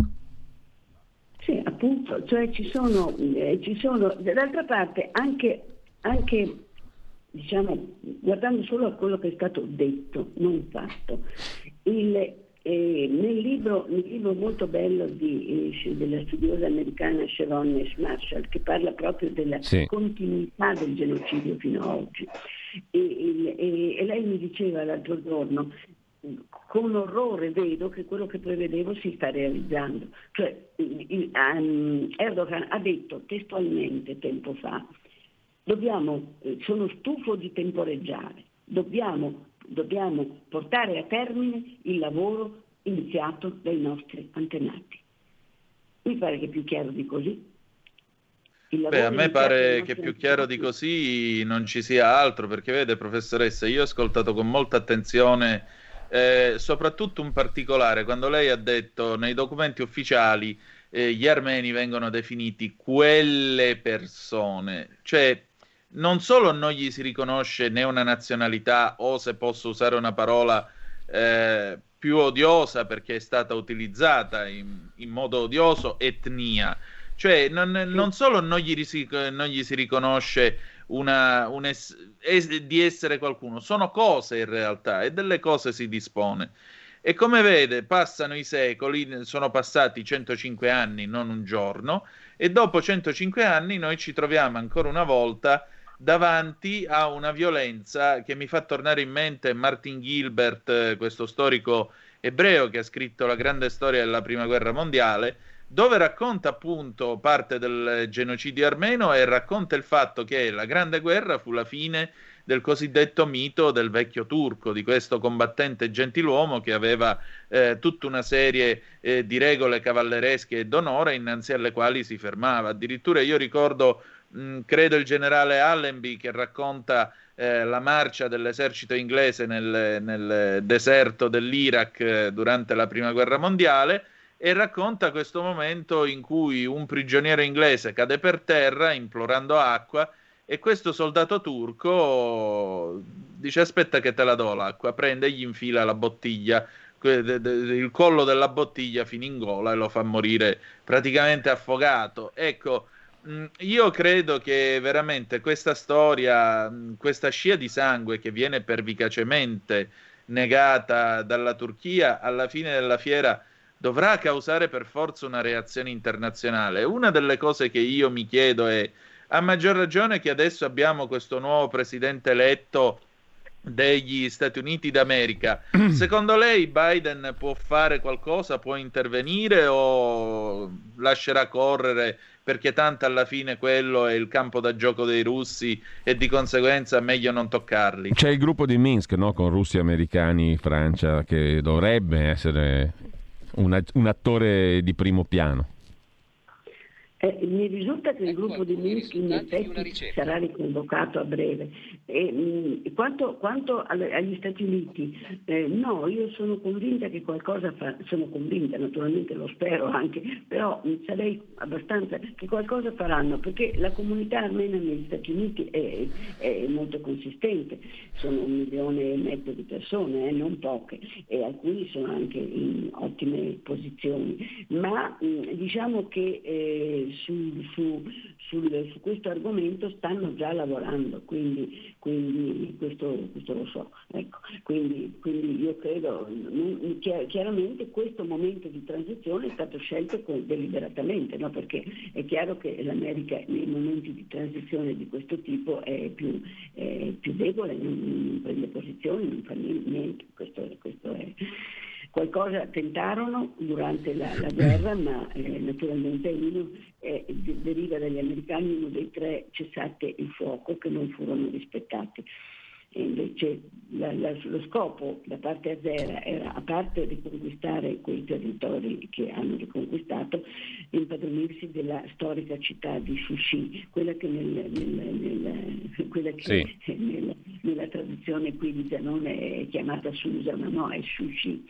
Appunto, cioè ci sono, eh, ci sono d'altra parte anche, anche diciamo, guardando solo a quello che è stato detto, non fatto, il, eh, nel, libro, nel, libro, molto bello di, eh, della studiosa americana Sharon S. Marshall, che parla proprio della sì. continuità del genocidio fino ad oggi, e, e, e lei mi diceva l'altro giorno, con orrore vedo che quello che prevedevo si sta realizzando. Cioè, um, Erdogan ha detto testualmente tempo fa, dobbiamo, eh, sono stufo di temporeggiare, dobbiamo, dobbiamo portare a termine il lavoro iniziato dai nostri antenati. Mi pare che più chiaro di così. Beh, a me pare che più chiaro di così non ci sia altro, perché vede, professoressa, io ho ascoltato con molta attenzione eh, soprattutto un particolare, quando lei ha detto nei documenti ufficiali eh, gli armeni vengono definiti quelle persone, cioè non solo non gli si riconosce né una nazionalità o se posso usare una parola eh, più odiosa perché è stata utilizzata in, in modo odioso, etnia, cioè non, non solo non gli, non gli si riconosce una, un es- es- di essere qualcuno, sono cose in realtà e delle cose si dispone. E come vede, passano i secoli, sono passati 105 anni, non un giorno, e dopo 105 anni noi ci troviamo ancora una volta davanti a una violenza che mi fa tornare in mente Martin Gilbert, questo storico ebreo che ha scritto la grande storia della prima guerra mondiale, dove racconta appunto parte del genocidio armeno e racconta il fatto che la Grande Guerra fu la fine del cosiddetto mito del vecchio turco, di questo combattente gentiluomo che aveva eh, tutta una serie eh, di regole cavalleresche e d'onore innanzi alle quali si fermava. Addirittura io ricordo, mh, credo, il generale Allenby che racconta eh, la marcia dell'esercito inglese nel, nel deserto dell'Iraq eh, durante la Prima Guerra Mondiale e racconta questo momento in cui un prigioniero inglese cade per terra implorando acqua e questo soldato turco dice aspetta che te la do l'acqua, prende e gli infila la bottiglia, il collo della bottiglia fino in gola e lo fa morire praticamente affogato. Ecco, mm, io credo che veramente questa storia, mm, questa scia di sangue che viene pervicacemente negata dalla Turchia alla fine della fiera dovrà causare per forza una reazione internazionale. Una delle cose che io mi chiedo è, a maggior ragione che adesso abbiamo questo nuovo presidente eletto degli Stati Uniti d'America, [clears throat] secondo lei Biden può fare qualcosa, può intervenire o lascerà correre perché tanto alla fine quello è il campo da gioco dei russi e di conseguenza meglio non toccarli. C'è il gruppo di Minsk no? con russi, americani, Francia che dovrebbe essere un attore di primo piano. Eh, mi risulta che il gruppo di Minsk in effetti sarà riconvocato a breve. E, mh, quanto, quanto agli Stati Uniti, eh, no, io sono convinta che qualcosa fa, sono convinta, naturalmente lo spero anche, però mh, sarei abbastanza che qualcosa faranno, perché la comunità armena negli Stati Uniti è, è molto consistente, sono un milione e mezzo di persone, eh, non poche, e alcuni sono anche in ottime posizioni, ma mh, diciamo che eh, su, su, sul, su, questo argomento stanno già lavorando, quindi, quindi questo, questo, lo so. Ecco. Quindi, quindi, io credo, chiaramente questo momento di transizione è stato scelto deliberatamente, no? perché è chiaro che l'America nei momenti di transizione di questo tipo è più, è più debole, non, non, prende posizioni, non fa niente, questo, questo è Qualcosa tentarono durante la, la guerra, ma eh, naturalmente uno eh, deriva dagli americani uno dei tre cessate il fuoco che non furono rispettati. E invece la, la, lo scopo da parte azera era, a parte riconquistare quei territori che hanno riconquistato, impadronirsi della storica città di Shushi, quella che, nel, nel, nel, quella che sì. nella tradizione qui di Zanone è chiamata Susa, ma no, è Shushi.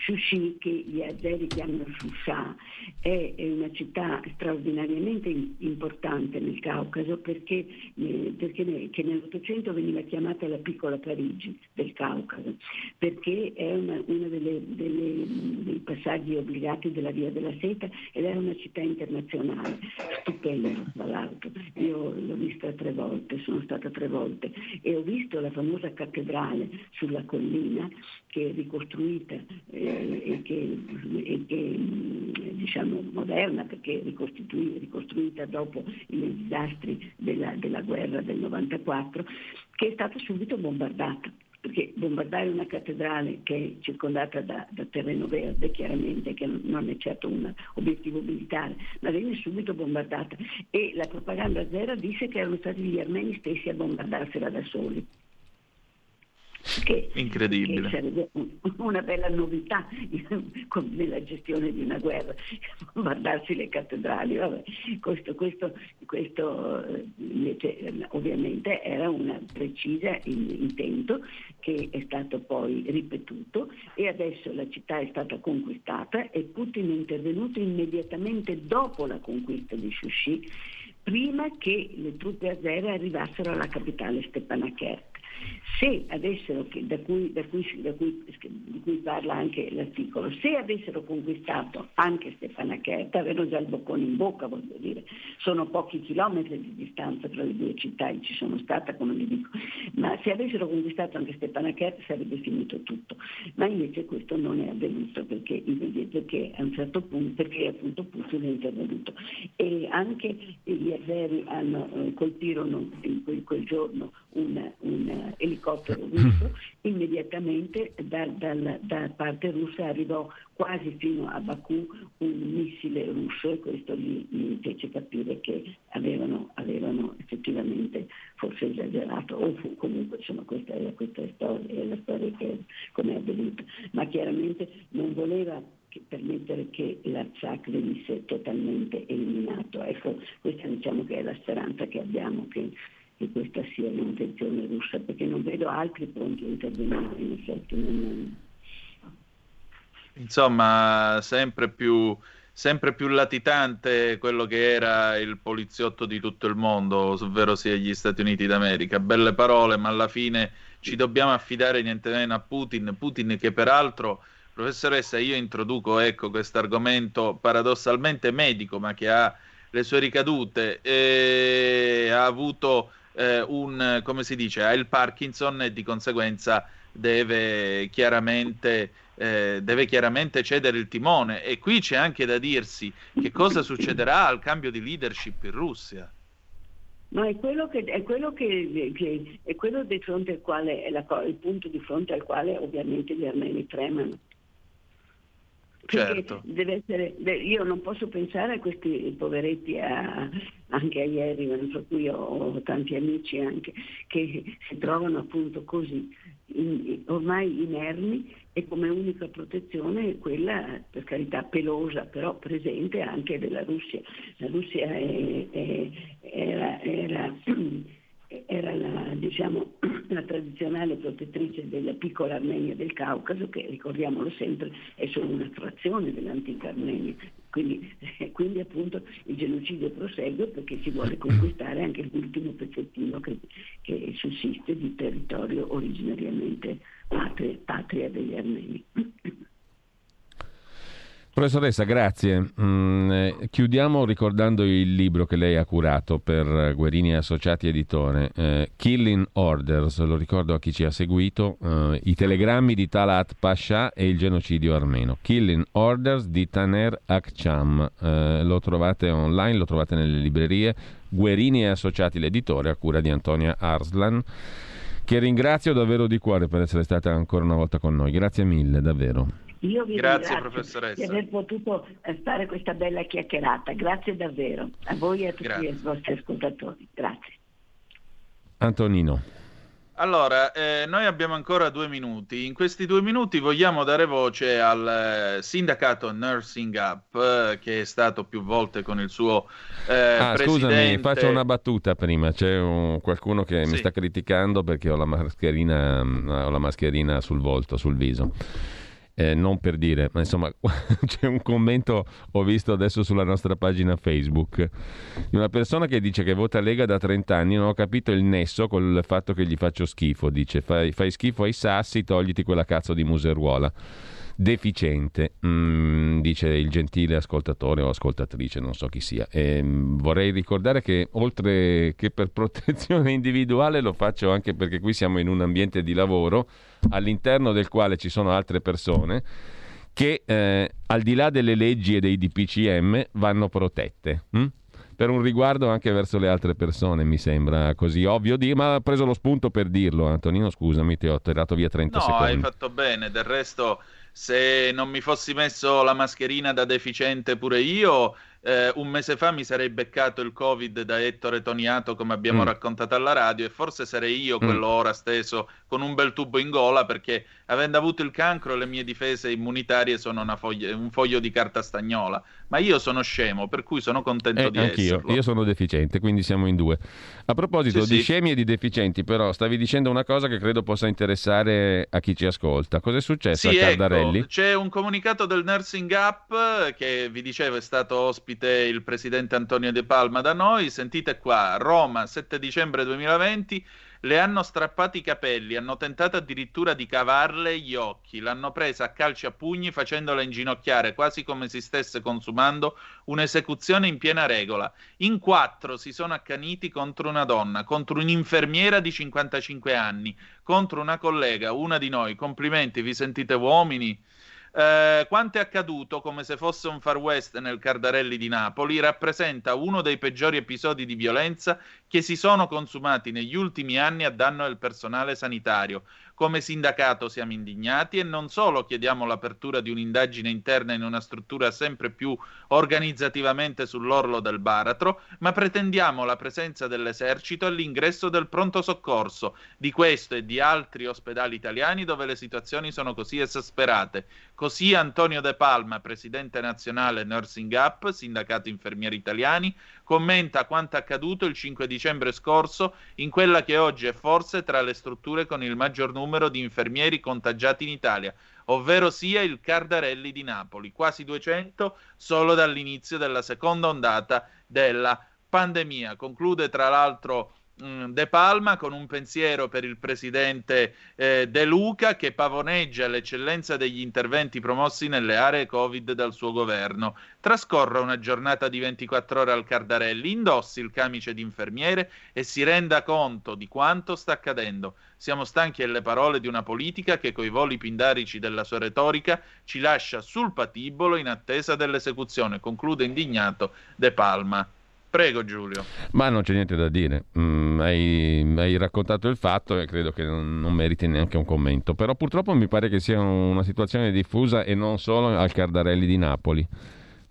Shushi, che gli azeri chiamano Shusha, è, è una città straordinariamente importante nel Caucaso perché, eh, perché nell'Ottocento veniva chiamata la piccola Parigi del Caucaso, perché è uno dei passaggi obbligati della Via della Seta ed è una città internazionale, stupenda tra l'altro. Io l'ho vista tre volte, sono stata tre volte e ho visto la famosa cattedrale sulla collina che è ricostruita eh, e che, e che diciamo moderna perché è ricostruita dopo i disastri della, della guerra del 94 che è stata subito bombardata perché bombardare una cattedrale che è circondata da, da, terreno verde, chiaramente che non è certo un obiettivo militare, ma venne subito bombardata e la propaganda zero disse che erano stati gli armeni stessi a bombardarsela da soli. Che, Incredibile. Che sarebbe una bella novità nella gestione di una guerra, guardarsi le cattedrali. Vabbè, questo, questo, questo invece, ovviamente era un preciso intento che è stato poi ripetuto e adesso la città è stata conquistata e Putin è intervenuto immediatamente dopo la conquista di Shushi prima che le truppe azere arrivassero alla capitale Stepanakert se avessero, da cui, da cui, da cui, di cui parla anche l'articolo, se avessero conquistato anche Stepanakert, avevano già il boccone in bocca, voglio dire, sono pochi chilometri di distanza tra le due città, ci sono stata come vi dico, ma se avessero conquistato anche Stepanakert sarebbe finito tutto, ma invece questo non è avvenuto perché, perché a un certo punto, perché appunto Putin è intervenuto. E anche gli azeri eh, colpirono in quel, quel giorno un, un elicottero [clears throat] russo, immediatamente da, da, da, parte russa arrivò quasi fino a Baku un missile russo e questo gli, gli fece capire che avevano, avevano, effettivamente forse esagerato o fu, comunque insomma, questa è, questa è, storia, è la storia che come è avvenuta, ma chiaramente non voleva permettere che l'Artsakh venisse totalmente eliminato. Ecco, questa diciamo che è la speranza che abbiamo, che che questa sia l'intenzione russa, perché non vedo altri pronti a intervenire in effetti. Non... Insomma, sempre più, sempre più latitante quello che era il poliziotto di tutto il mondo, ovvero sia gli Stati Uniti d'America. Belle parole, ma alla fine ci dobbiamo affidare niente meno a Putin. Putin che peraltro, professoressa, io introduco ecco, questo argomento paradossalmente medico, ma che ha le sue ricadute, ha avuto eh, un, come si dice, ha il Parkinson e di conseguenza deve chiaramente, eh, deve chiaramente cedere il timone. E qui c'è anche da dirsi che cosa succederà al cambio di leadership in Russia. No, è quello, che, è quello, che, che è quello di fronte al quale è la, il punto di fronte al quale ovviamente gli armeni tremano. Certo. Deve essere, io non posso pensare a questi poveretti, a, anche a ieri, per cui ho, ho, tanti amici anche, che si trovano appunto così, in, ormai inermi e come unica protezione quella, per carità, pelosa, però presente anche della Russia. La Russia è, è, era, [clears throat] era la, diciamo, [clears throat] la, tradizionale protettrice della piccola Armenia del Caucaso, che ricordiamolo sempre è solo una frazione dell'antica Armenia. Quindi, quindi appunto il genocidio prosegue perché si vuole conquistare anche l'ultimo pezzettino che, che sussiste di territorio originariamente patria, patria degli armeni. [clears throat] Professoressa, grazie. Mm, eh, chiudiamo ricordando il libro che lei ha curato per Guerini Associati Editore, eh, Killing Orders, lo ricordo a chi ci ha seguito, eh, i telegrammi di Talat Pasha e il genocidio armeno. Killing Orders di Taner Akcham, eh, lo trovate online, lo trovate nelle librerie. Guerini Associati l'editore a cura di Antonia Arslan che ringrazio davvero di cuore per essere stata ancora una volta con noi. Grazie mille, davvero. Io vi Grazie professoressa. di aver potuto eh, fare questa bella chiacchierata. Grazie davvero a voi e a tutti Grazie. i vostri ascoltatori. Grazie. Antonino. Allora, eh, noi abbiamo ancora due minuti. In questi due minuti vogliamo dare voce al eh, sindacato Nursing Up, eh, che è stato più volte con il suo eh, ah, presidente. Scusami, faccio una battuta prima. C'è un, qualcuno che sì. mi sta criticando perché ho la mascherina, ho la mascherina sul volto, sul viso eh, non per dire, ma insomma [laughs] c'è un commento, ho visto adesso sulla nostra pagina Facebook, di una persona che dice che vota Lega da 30 anni, non ho capito il nesso col fatto che gli faccio schifo, dice fai, fai schifo ai sassi, togliti quella cazzo di museruola deficiente, mm, dice il gentile ascoltatore o ascoltatrice, non so chi sia. E, mm, vorrei ricordare che oltre che per [laughs] protezione individuale lo faccio anche perché qui siamo in un ambiente di lavoro all'interno del quale ci sono altre persone che eh, al di là delle leggi e dei DPCM vanno protette. Hm? per un riguardo anche verso le altre persone, mi sembra così ovvio dire, ma ha preso lo spunto per dirlo. Antonino, scusami, ti ho tirato via 30 no, secondi. No, hai fatto bene, del resto se non mi fossi messo la mascherina da deficiente pure io, eh, un mese fa mi sarei beccato il Covid da Ettore Toniato, come abbiamo mm. raccontato alla radio, e forse sarei io mm. quello mm. ora steso con un bel tubo in gola perché avendo avuto il cancro le mie difese immunitarie sono foglia, un foglio di carta stagnola. Ma io sono scemo, per cui sono contento eh, di anch'io. esserlo. Io sono deficiente, quindi siamo in due. A proposito sì, di sì. scemi e di deficienti, però, stavi dicendo una cosa che credo possa interessare a chi ci ascolta. Cosa è successo sì, a Cardarelli? Ecco, c'è un comunicato del Nursing Up che vi dicevo è stato ospite il presidente Antonio De Palma da noi. Sentite qua, Roma, 7 dicembre 2020 le hanno strappati i capelli, hanno tentato addirittura di cavarle gli occhi, l'hanno presa a calci a pugni facendola inginocchiare quasi come si stesse consumando un'esecuzione in piena regola. In quattro si sono accaniti contro una donna, contro un'infermiera di 55 anni, contro una collega, una di noi. Complimenti, vi sentite uomini? Eh, quanto è accaduto come se fosse un far west nel Cardarelli di Napoli rappresenta uno dei peggiori episodi di violenza che si sono consumati negli ultimi anni a danno del personale sanitario. Come sindacato siamo indignati e non solo chiediamo l'apertura di un'indagine interna in una struttura sempre più organizzativamente sull'orlo del baratro, ma pretendiamo la presenza dell'esercito all'ingresso del pronto soccorso di questo e di altri ospedali italiani dove le situazioni sono così esasperate. Così Antonio De Palma, presidente nazionale Nursing Up, sindacato infermieri italiani, commenta quanto accaduto il 5 dicembre scorso in quella che oggi è forse tra le strutture con il maggior numero di infermieri contagiati in Italia, ovvero sia il Cardarelli di Napoli, quasi 200 solo dall'inizio della seconda ondata della pandemia. Conclude tra l'altro De Palma con un pensiero per il presidente eh, De Luca che pavoneggia l'eccellenza degli interventi promossi nelle aree Covid dal suo governo. Trascorra una giornata di 24 ore al Cardarelli, indossi il camice di infermiere e si renda conto di quanto sta accadendo. Siamo stanchi delle parole di una politica che coi voli pindarici della sua retorica ci lascia sul patibolo in attesa dell'esecuzione, conclude indignato De Palma. Prego Giulio. Ma non c'è niente da dire, mm, hai, hai, raccontato il fatto e credo che non, non, meriti neanche un commento, però purtroppo mi pare che sia una situazione diffusa e non solo al Cardarelli di Napoli.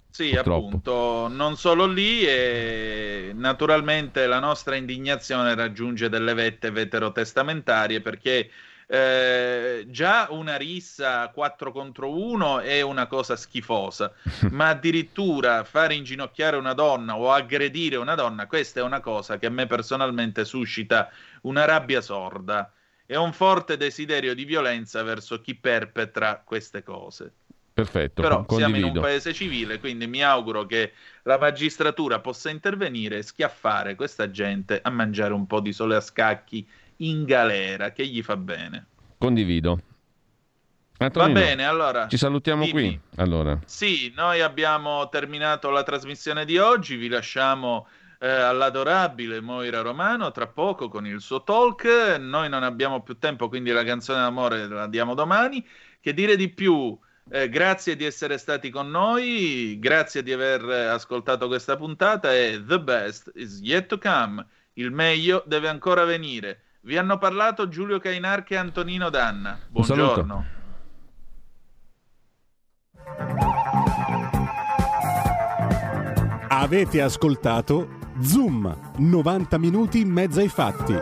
Sì, purtroppo. appunto, non solo lì e naturalmente la nostra indignazione raggiunge delle vette veterotestamentarie perché eh, già una rissa 4 contro 1 è una cosa schifosa, [laughs] ma addirittura fare inginocchiare una donna o aggredire una donna, questa è una cosa che a me personalmente suscita una rabbia sorda e un forte desiderio di violenza verso chi perpetra queste cose. Perfetto, però condivido. siamo in un paese civile, quindi mi auguro che la magistratura possa intervenire e schiaffare questa gente a mangiare un po' di sole a scacchi in galera, che gli fa bene. Condivido. Antonino, Va bene, allora. Ci salutiamo dimmi. qui. Allora. Sì, noi abbiamo terminato la trasmissione di oggi, vi lasciamo eh, all'adorabile Moira Romano tra poco con il suo talk. Noi non abbiamo più tempo, quindi la canzone d'amore la diamo domani. Che dire di più? Eh, grazie di essere stati con noi, grazie di aver ascoltato questa puntata e the best is yet to come. Il meglio deve ancora venire. Vi hanno parlato Giulio Cainarchi e Antonino Danna. Buongiorno. Avete ascoltato Zoom, 90 minuti in mezzo ai fatti.